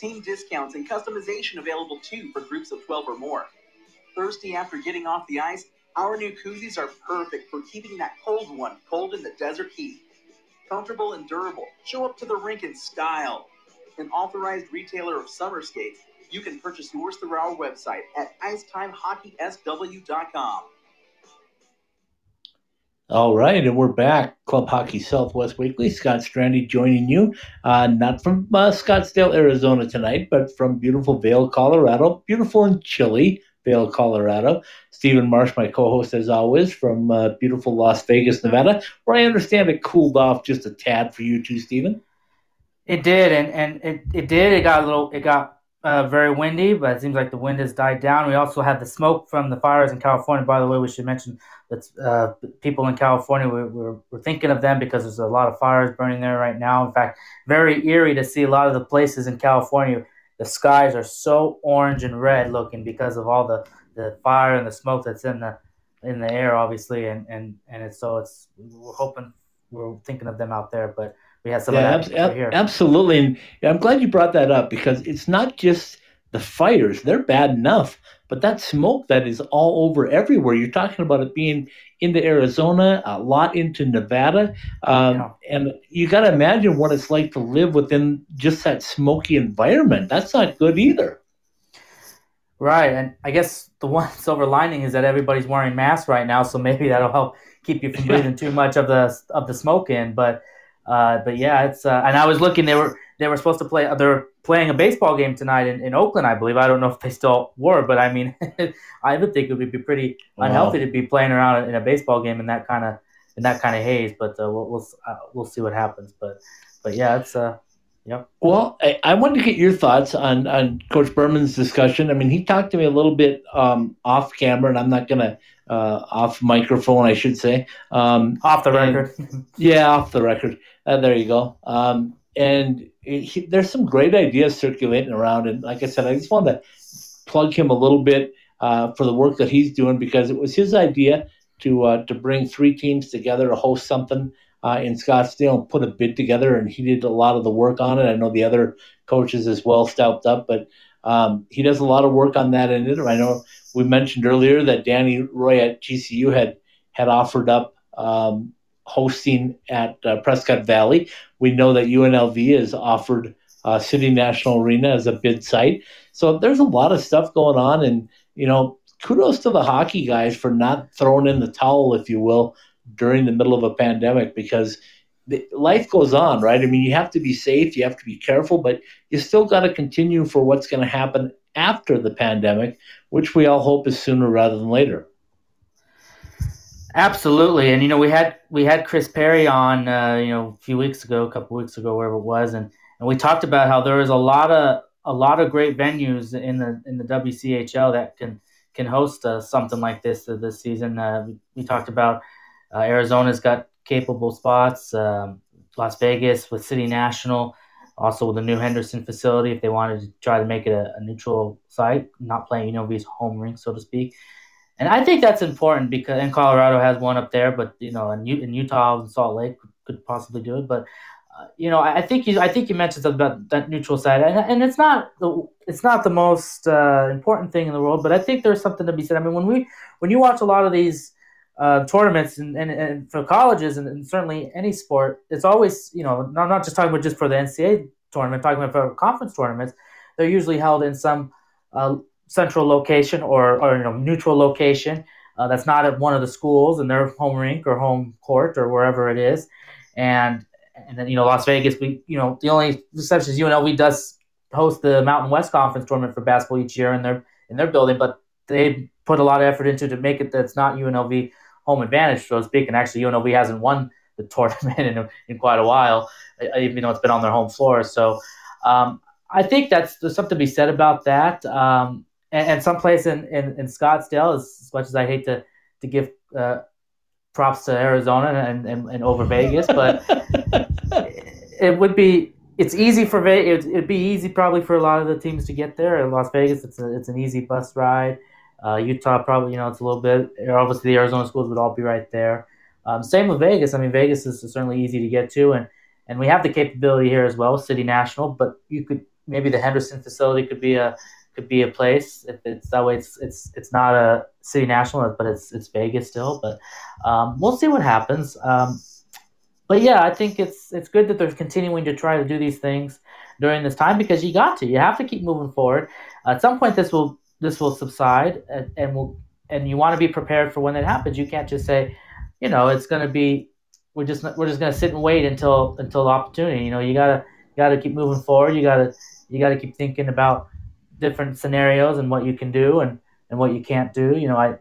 Team discounts and customization available too for groups of 12 or more. Thirsty after getting off the ice? Our new koozies are perfect for keeping that cold one cold in the desert heat. comfortable and durable. Show up to the rink in style. An authorized retailer of summer skates, you can purchase yours through our website at icetimehockeysw.com. All right, and we're back. Club Hockey Southwest Weekly. Scott Strandy joining you, uh, not from uh, Scottsdale, Arizona tonight, but from beautiful Vail, Colorado. Beautiful and chilly Vail, Colorado. Stephen Marsh, my co-host, as always, from uh, beautiful Las Vegas, Nevada, where I understand it cooled off just a tad for you too, Stephen. It did, and and it, it did. It got a little. It got uh, very windy, but it seems like the wind has died down. We also had the smoke from the fires in California. By the way, we should mention that uh, people in California, we're, we're, we're, thinking of them because there's a lot of fires burning there right now. In fact, very eerie to see a lot of the places in California. The skies are so orange and red looking because of all the, the fire and the smoke that's in the in the air, obviously, and and and it's so it's we're hoping we're thinking of them out there, but we have some yeah, of that ab- here. Absolutely, and I'm glad you brought that up because it's not just the fires; they're bad enough, but that smoke that is all over everywhere. You're talking about it being into Arizona, a lot into Nevada, um, yeah. and you got to imagine what it's like to live within just that smoky environment. That's not good either. Right, and I guess the one silver lining is that everybody's wearing masks right now, so maybe that'll help keep you from breathing too much of the of the smoke in. But uh, but yeah, it's uh, and I was looking. They were they were supposed to play. They're playing a baseball game tonight in, in Oakland, I believe. I don't know if they still were, but I mean, I would think it would be pretty unhealthy wow. to be playing around in a baseball game in that kind of in that kind of haze. But uh, we'll we'll, uh, we'll see what happens. But but yeah, it's uh. Yep. Well, I, I wanted to get your thoughts on, on Coach Berman's discussion. I mean, he talked to me a little bit um, off camera, and I'm not going to uh, off microphone, I should say. Um, off the record. yeah, off the record. Uh, there you go. Um, and it, he, there's some great ideas circulating around. And like I said, I just wanted to plug him a little bit uh, for the work that he's doing because it was his idea to uh, to bring three teams together to host something uh, in Scottsdale and put a bid together. And he did a lot of the work on it. I know the other coaches as well stepped up, but um, he does a lot of work on that. And I know we mentioned earlier that Danny Roy at GCU had had offered up um, hosting at uh, Prescott Valley. We know that UNLV has offered uh, City National Arena as a bid site. So there's a lot of stuff going on, and you know, kudos to the hockey guys for not throwing in the towel, if you will, during the middle of a pandemic because the, life goes on, right? I mean, you have to be safe, you have to be careful, but you still got to continue for what's going to happen after the pandemic, which we all hope is sooner rather than later. Absolutely, and you know we had we had Chris Perry on uh, you know a few weeks ago, a couple weeks ago, wherever it was, and and we talked about how there is a lot of a lot of great venues in the in the WCHL that can can host uh, something like this uh, this season. Uh, we, talked about uh, Arizona's got capable spots, um, Las Vegas with City National, also with the new Henderson facility if they wanted to try to make it a, a neutral site, not playing you know, these home rink, so to speak and I think that's important because and Colorado has one up there, but you know, in, Utah and Salt Lake could, possibly do it. But uh, you know, I, I, think you I think you mentioned something about that neutral side, and, and it's not the it's not the most uh, important thing in the world, but I think there's something to be said. I mean, when we when you watch a lot of these uh, tournaments and, and, and, for colleges and, and, certainly any sport, it's always you know not not just talking about just for the NCAA tournament, talking about for conference tournaments, they're usually held in some uh, central location or, or you know neutral location uh, that's not at one of the schools in their home rink or home court or wherever it is. And and then you know Las Vegas we you know the only exception is UNLV does host the Mountain West Conference tournament for basketball each year in their in their building but they put a lot of effort into to make it that's not UNLV home advantage. So to speak and actually UNLV hasn't won the tournament in, in quite a while even though it's been on their home floor. So um, I think that's there's something to be said about that. Um, and, and someplace in, in, in Scottsdale, as, as much as I hate to to give uh, props to Arizona and, and, and over Vegas, but it would be it's easy for Vegas. It'd, be easy probably for a lot of the teams to get there. In Las Vegas, it's a, it's an easy bus ride. Uh, Utah probably you know it's a little bit. Obviously, the Arizona schools would all be right there. Um, same with Vegas. I mean, Vegas is certainly easy to get to, and and we have the capability here as well, City National. But you could maybe the Henderson facility could be a could be a place if it's that way. It's it's it's not a city national, but it's it's Vegas still. But um, we'll see what happens. Um, but yeah, I think it's it's good that they're continuing to try to do these things during this time because you got to. You have to keep moving forward. At some point, this will this will subside, and, and will and you want to be prepared for when it happens. You can't just say, you know, it's going to be we're just we're just going to sit and wait until until the opportunity. You know, you gotta you gotta keep moving forward. You gotta you gotta keep thinking about different scenarios and what you can do and and what you can't do. You know, I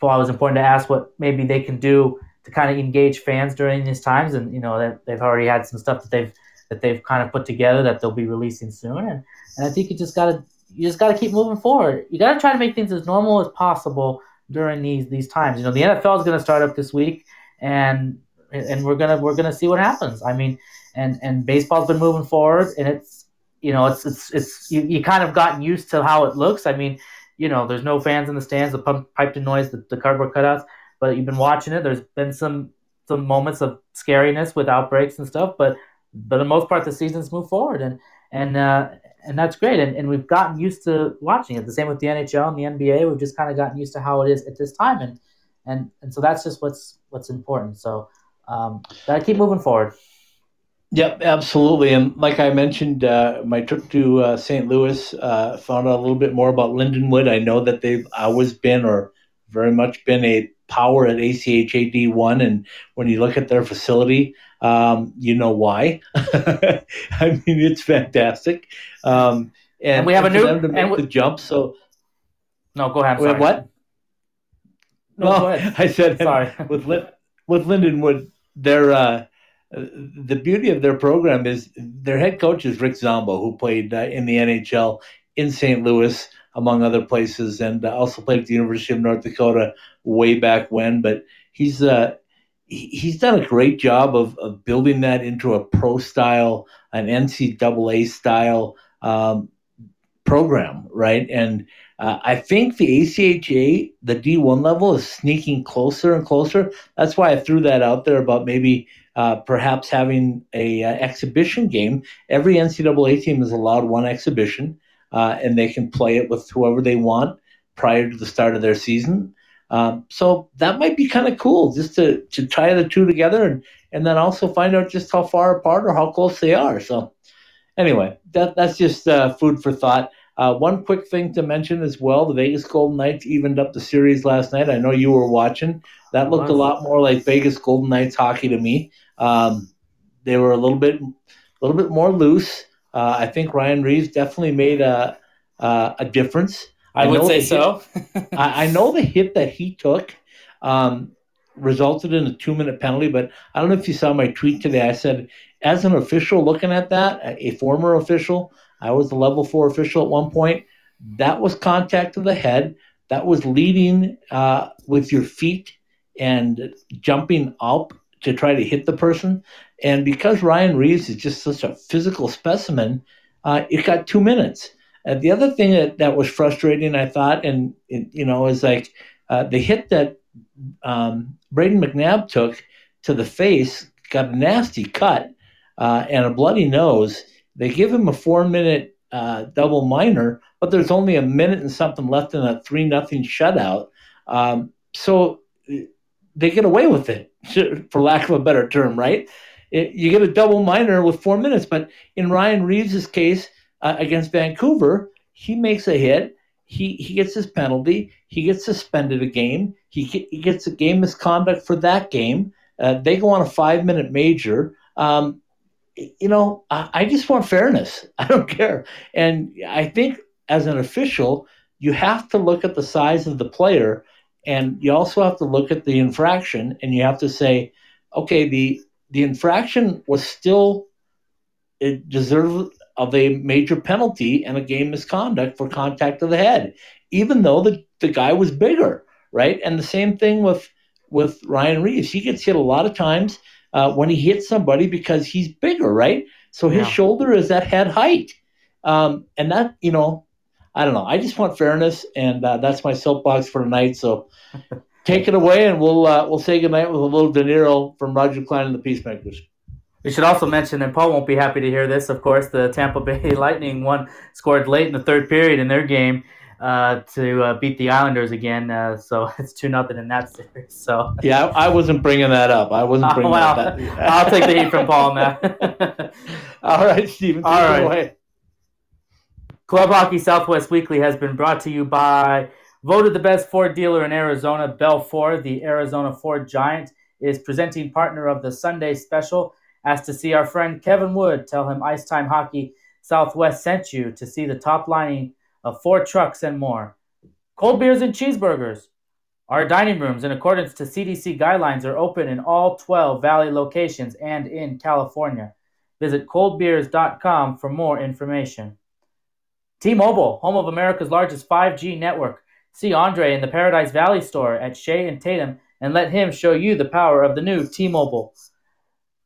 thought it was important to ask what maybe they can do to kind of engage fans during these times, and you know, they, they've already had some stuff that they've that they've kind of put together that they'll be releasing soon, and and I think you just gotta you just gotta keep moving forward. You gotta try to make things as normal as possible during these these times. You know, the NFL is to start up this week, and and we're gonna we're gonna see what happens. I mean, and and baseball's been moving forward, and it's you know it's it's it's you, you kind of gotten used to how it looks. I mean, you know, there's no fans in the stands, the pump, piped in noise, the, the cardboard cutouts, but you've been watching it. There's been some some moments of scariness with outbreaks and stuff, but but the most part, the season's moved forward, and and uh, and that's great. And, and we've gotten used to watching it. The same with the NHL and the NBA. We've just kind of gotten used to how it is at this time, and and and so that's just what's what's important. So um, gotta keep moving forward. Yep, absolutely. And like I mentioned, uh, my trip to uh, St. Louis uh, found out a little bit more about Lindenwood. I know that they've always been, or very much been, a power at ACHA D1. And when you look at their facility, um, you know why. I mean, it's fantastic. Um, and, and, we have a new them to make we, the jump. So no, go ahead. What? No, well, ahead. I said sorry with with Lindenwood, their uh, the beauty of their program is their head coach is Rick Zombo, who played uh, in the NHL in St. Louis, among other places, and uh, also played at the University of North Dakota way back when. But he's uh, he's done a great job of, of building that into a pro style, an NCAA style um, program, right? And uh, I think the ACHA, the D1 level, is sneaking closer and closer. That's why I threw that out there about maybe uh, perhaps having a uh, exhibition game. Every NCAA team is allowed one exhibition, uh, and they can play it with whoever they want prior to the start of their season. Um, so that might be kind of cool, just to to tie the two together, and and then also find out just how far apart or how close they are. So anyway, that that's just uh, food for thought. Uh, one quick thing to mention as well: the Vegas Golden Knights evened up the series last night. I know you were watching. That looked a lot more like Vegas Golden Knights hockey to me. Um, they were a little bit, a little bit more loose. Uh, I think Ryan Reaves definitely made a a, a difference. I, I would say so. I, I, know the hit that he took um, resulted in a two minute penalty, but I don't know if you saw my tweet today. I said, as an official looking at that, a former official, I was a level four official at one point. That was contact to the head. That was leading uh, with your feet and jumping up to try to hit the person. And because Ryan Reaves is just such a physical specimen, uh, it got two minutes. Uh, the other thing that, that was frustrating, I thought, and it, you know, is like uh, the hit that um, Brayden McNabb took to the face got a nasty cut uh, and a bloody nose. They give him a four-minute uh, double minor, but there's only a minute and something left in a three nothing shutout. Um, so they get away with it, for lack of a better term, right? It, you get a double minor with four minutes, but in Ryan Reaves' case uh, against Vancouver, he makes a hit. He, he gets his penalty. He gets suspended a game. He, he gets a game misconduct for that game. Uh, they go on a five minute major. Um, you know, I, I just want fairness. I don't care. And I think as an official, you have to look at the size of the player and you also have to look at the infraction and you have to say, okay, the the infraction was still it deserved of a major penalty and a game misconduct for contact to the head, even though the, the guy was bigger, right? And the same thing with with Ryan Reaves. He gets hit a lot of times uh, when he hits somebody because he's bigger, right? So his yeah. shoulder is at head height. Um, and that, you know, I don't know. I just want fairness, and uh, that's my soapbox for tonight. So take it away, and we'll uh, we'll say goodnight with a little De Niro from Roger Clyne and the Peacemakers. We should also mention, and Paul won't be happy to hear this, of course, the Tampa Bay Lightning one scored late in the third period in their game. uh, to uh, beat the Islanders again. Uh, so it's two nothing in that series. So yeah, I, I wasn't bringing that up. I wasn't bringing well, that. Up. I'll take the heat from Paul now. All right, Stephen. All right. Away. Club Hockey Southwest Weekly has been brought to you by voted the best Ford dealer in Arizona, Bell Ford, the Arizona Ford Giant, is presenting partner of the Sunday special. Asked to see our friend Kevin Wood. Tell him Ice Time Hockey Southwest sent you to see the top lining of Ford trucks and more. Cold beers and cheeseburgers. Our dining rooms, in accordance to CDC guidelines, are open in all 12 Valley locations and in California. Visit coldbeers.com for more information. T Mobile, home of America's largest 5G network. See Andre in the Paradise Valley store at Shea and Tatum and let him show you the power of the new T Mobile.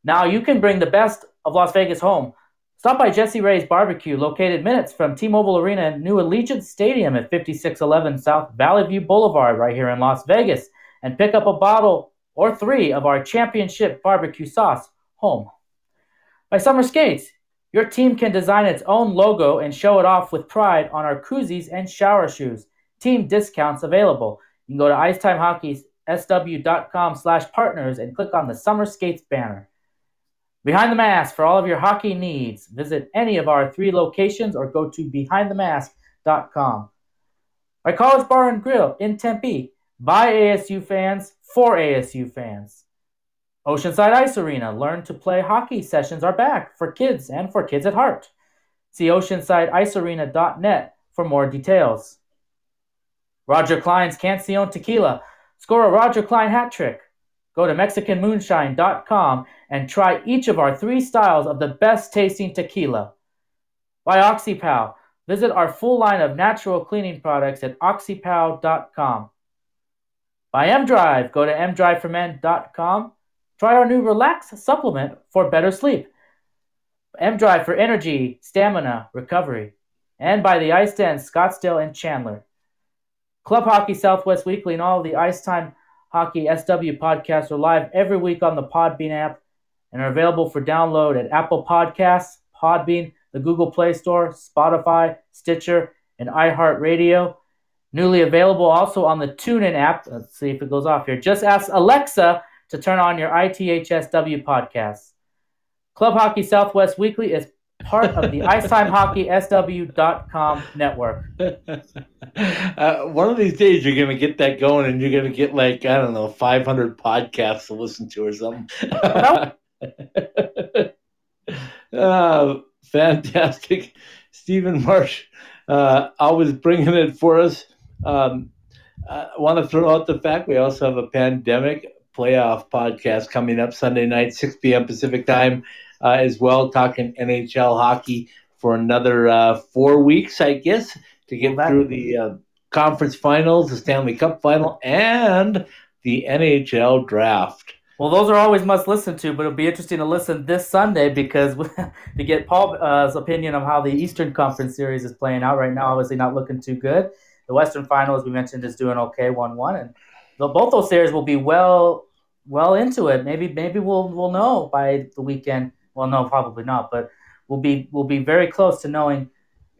Now you can bring the best of Las Vegas home. Stop by Jessie Rae's Barbecue, located minutes from T Mobile Arena and new Allegiant Stadium at 5611 South Valley View Boulevard, right here in Las Vegas, and pick up a bottle or three of our championship barbecue sauce home. By Summer Skates, your team can design its own logo and show it off with pride on our koozies and shower shoes. Team discounts available. You can go to IcetimeHockeySW.com slash partners and click on the Summer Skates banner. Behind the Mask for all of your hockey needs. Visit any of our three locations or go to BehindTheMask.com. By College Bar and Grill in Tempe. By ASU fans for ASU fans. Oceanside Ice Arena. Learn to play hockey sessions are back for kids and for kids at heart. See OceansideIceArena.net for more details. Roger Clyne's Cancion Tequila. Score a Roger Klein hat trick. Go to MexicanMoonshine.com and try each of our three styles of the best tasting tequila. By OxyPow. Visit our full line of natural cleaning products at oxypow.com. By MDrive. Go to mdriveformen.com. Try our new Relax supplement for better sleep. M Drive for energy, stamina, recovery. And by the Ice Den, Scottsdale and Chandler. Club Hockey Southwest Weekly and all the Ice Time Hockey SW podcasts are live every week on the Podbean app and are available for download at Apple Podcasts, Podbean, the Google Play Store, Spotify, Stitcher, and iHeartRadio. Newly available also on the TuneIn app. Let's see if it goes off here. Just ask Alexa to turn on your ITHSW podcasts. Club Hockey Southwest Weekly is part of the IcetimeHockeySW.com network. uh, one of these days, you're going to get that going, and you're going to get like I don't know, 500 podcasts to listen to or something. uh, fantastic, Stephen Marsh, uh, always bringing it for us. Um, I want to throw out the fact we also have a pandemic playoff podcast coming up Sunday night, 6 p.m. Pacific time uh, as well, talking NHL hockey for another uh, four weeks, I guess, to get through the uh, conference finals, the Stanley Cup final, and the NHL draft. Well, those are always must listen to, but it'll be interesting to listen this Sunday because to get Paul's opinion of how the Eastern Conference series is playing out right now. Obviously, not looking too good. The Western Final, as we mentioned, is doing okay, one-one, and both those series will be well well into it. Maybe maybe we'll we'll know by the weekend well, no, probably not. But we'll be we'll be very close to knowing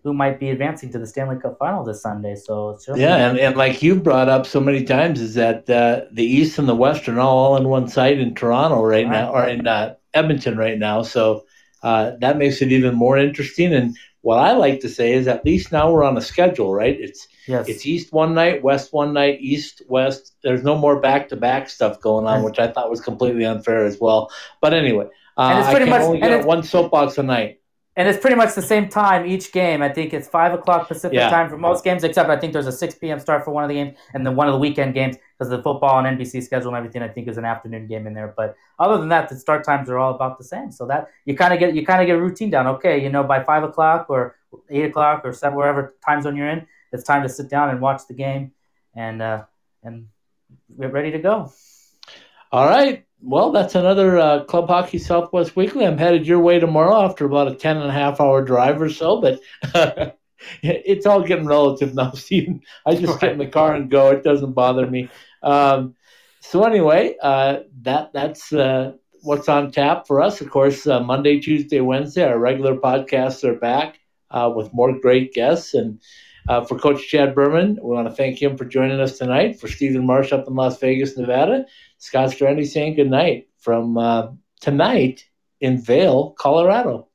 who might be advancing to the Stanley Cup Final this Sunday. So yeah, and, and like you've brought up so many times, is that uh, the East and the West are all, all in one site in Toronto right, right. now, or in uh, Edmonton right now. So uh, that makes it even more interesting. And what I like to say is, at least now we're on a schedule, right? It's yes. it's East one night, West one night, East West. There's no more back to back stuff going on, which I thought was completely unfair as well. But anyway. Uh, and it's pretty much only get one soapbox a night. And it's pretty much the same time each game. I think it's five o'clock Pacific yeah. time for most games, except I think there's a six p.m. start for one of the games, and then one of the weekend games because the football and NBC schedule and everything. I think is an afternoon game in there. But other than that, the start times are all about the same. So that you kind of get you kind of get a routine down. Okay, you know by five o'clock or eight o'clock or seven, wherever time zone you're in, it's time to sit down and watch the game and uh, and get ready to go. All right well, that's another uh, Club Hockey Southwest Weekly. I'm headed your way tomorrow after about a 10 and a half hour drive or so, but it's all getting relative now, Stephen. I just get in the car and go. It doesn't bother me. Um, so anyway, uh, that that's uh, what's on tap for us. Of course, uh, Monday, Tuesday, Wednesday, our regular podcasts are back uh, with more great guests and Uh, for Coach Chad Berman, we want to thank him for joining us tonight. For Stephen Marsh up in Las Vegas, Nevada, Scott Strandy saying good night from uh, tonight in Vail, Colorado.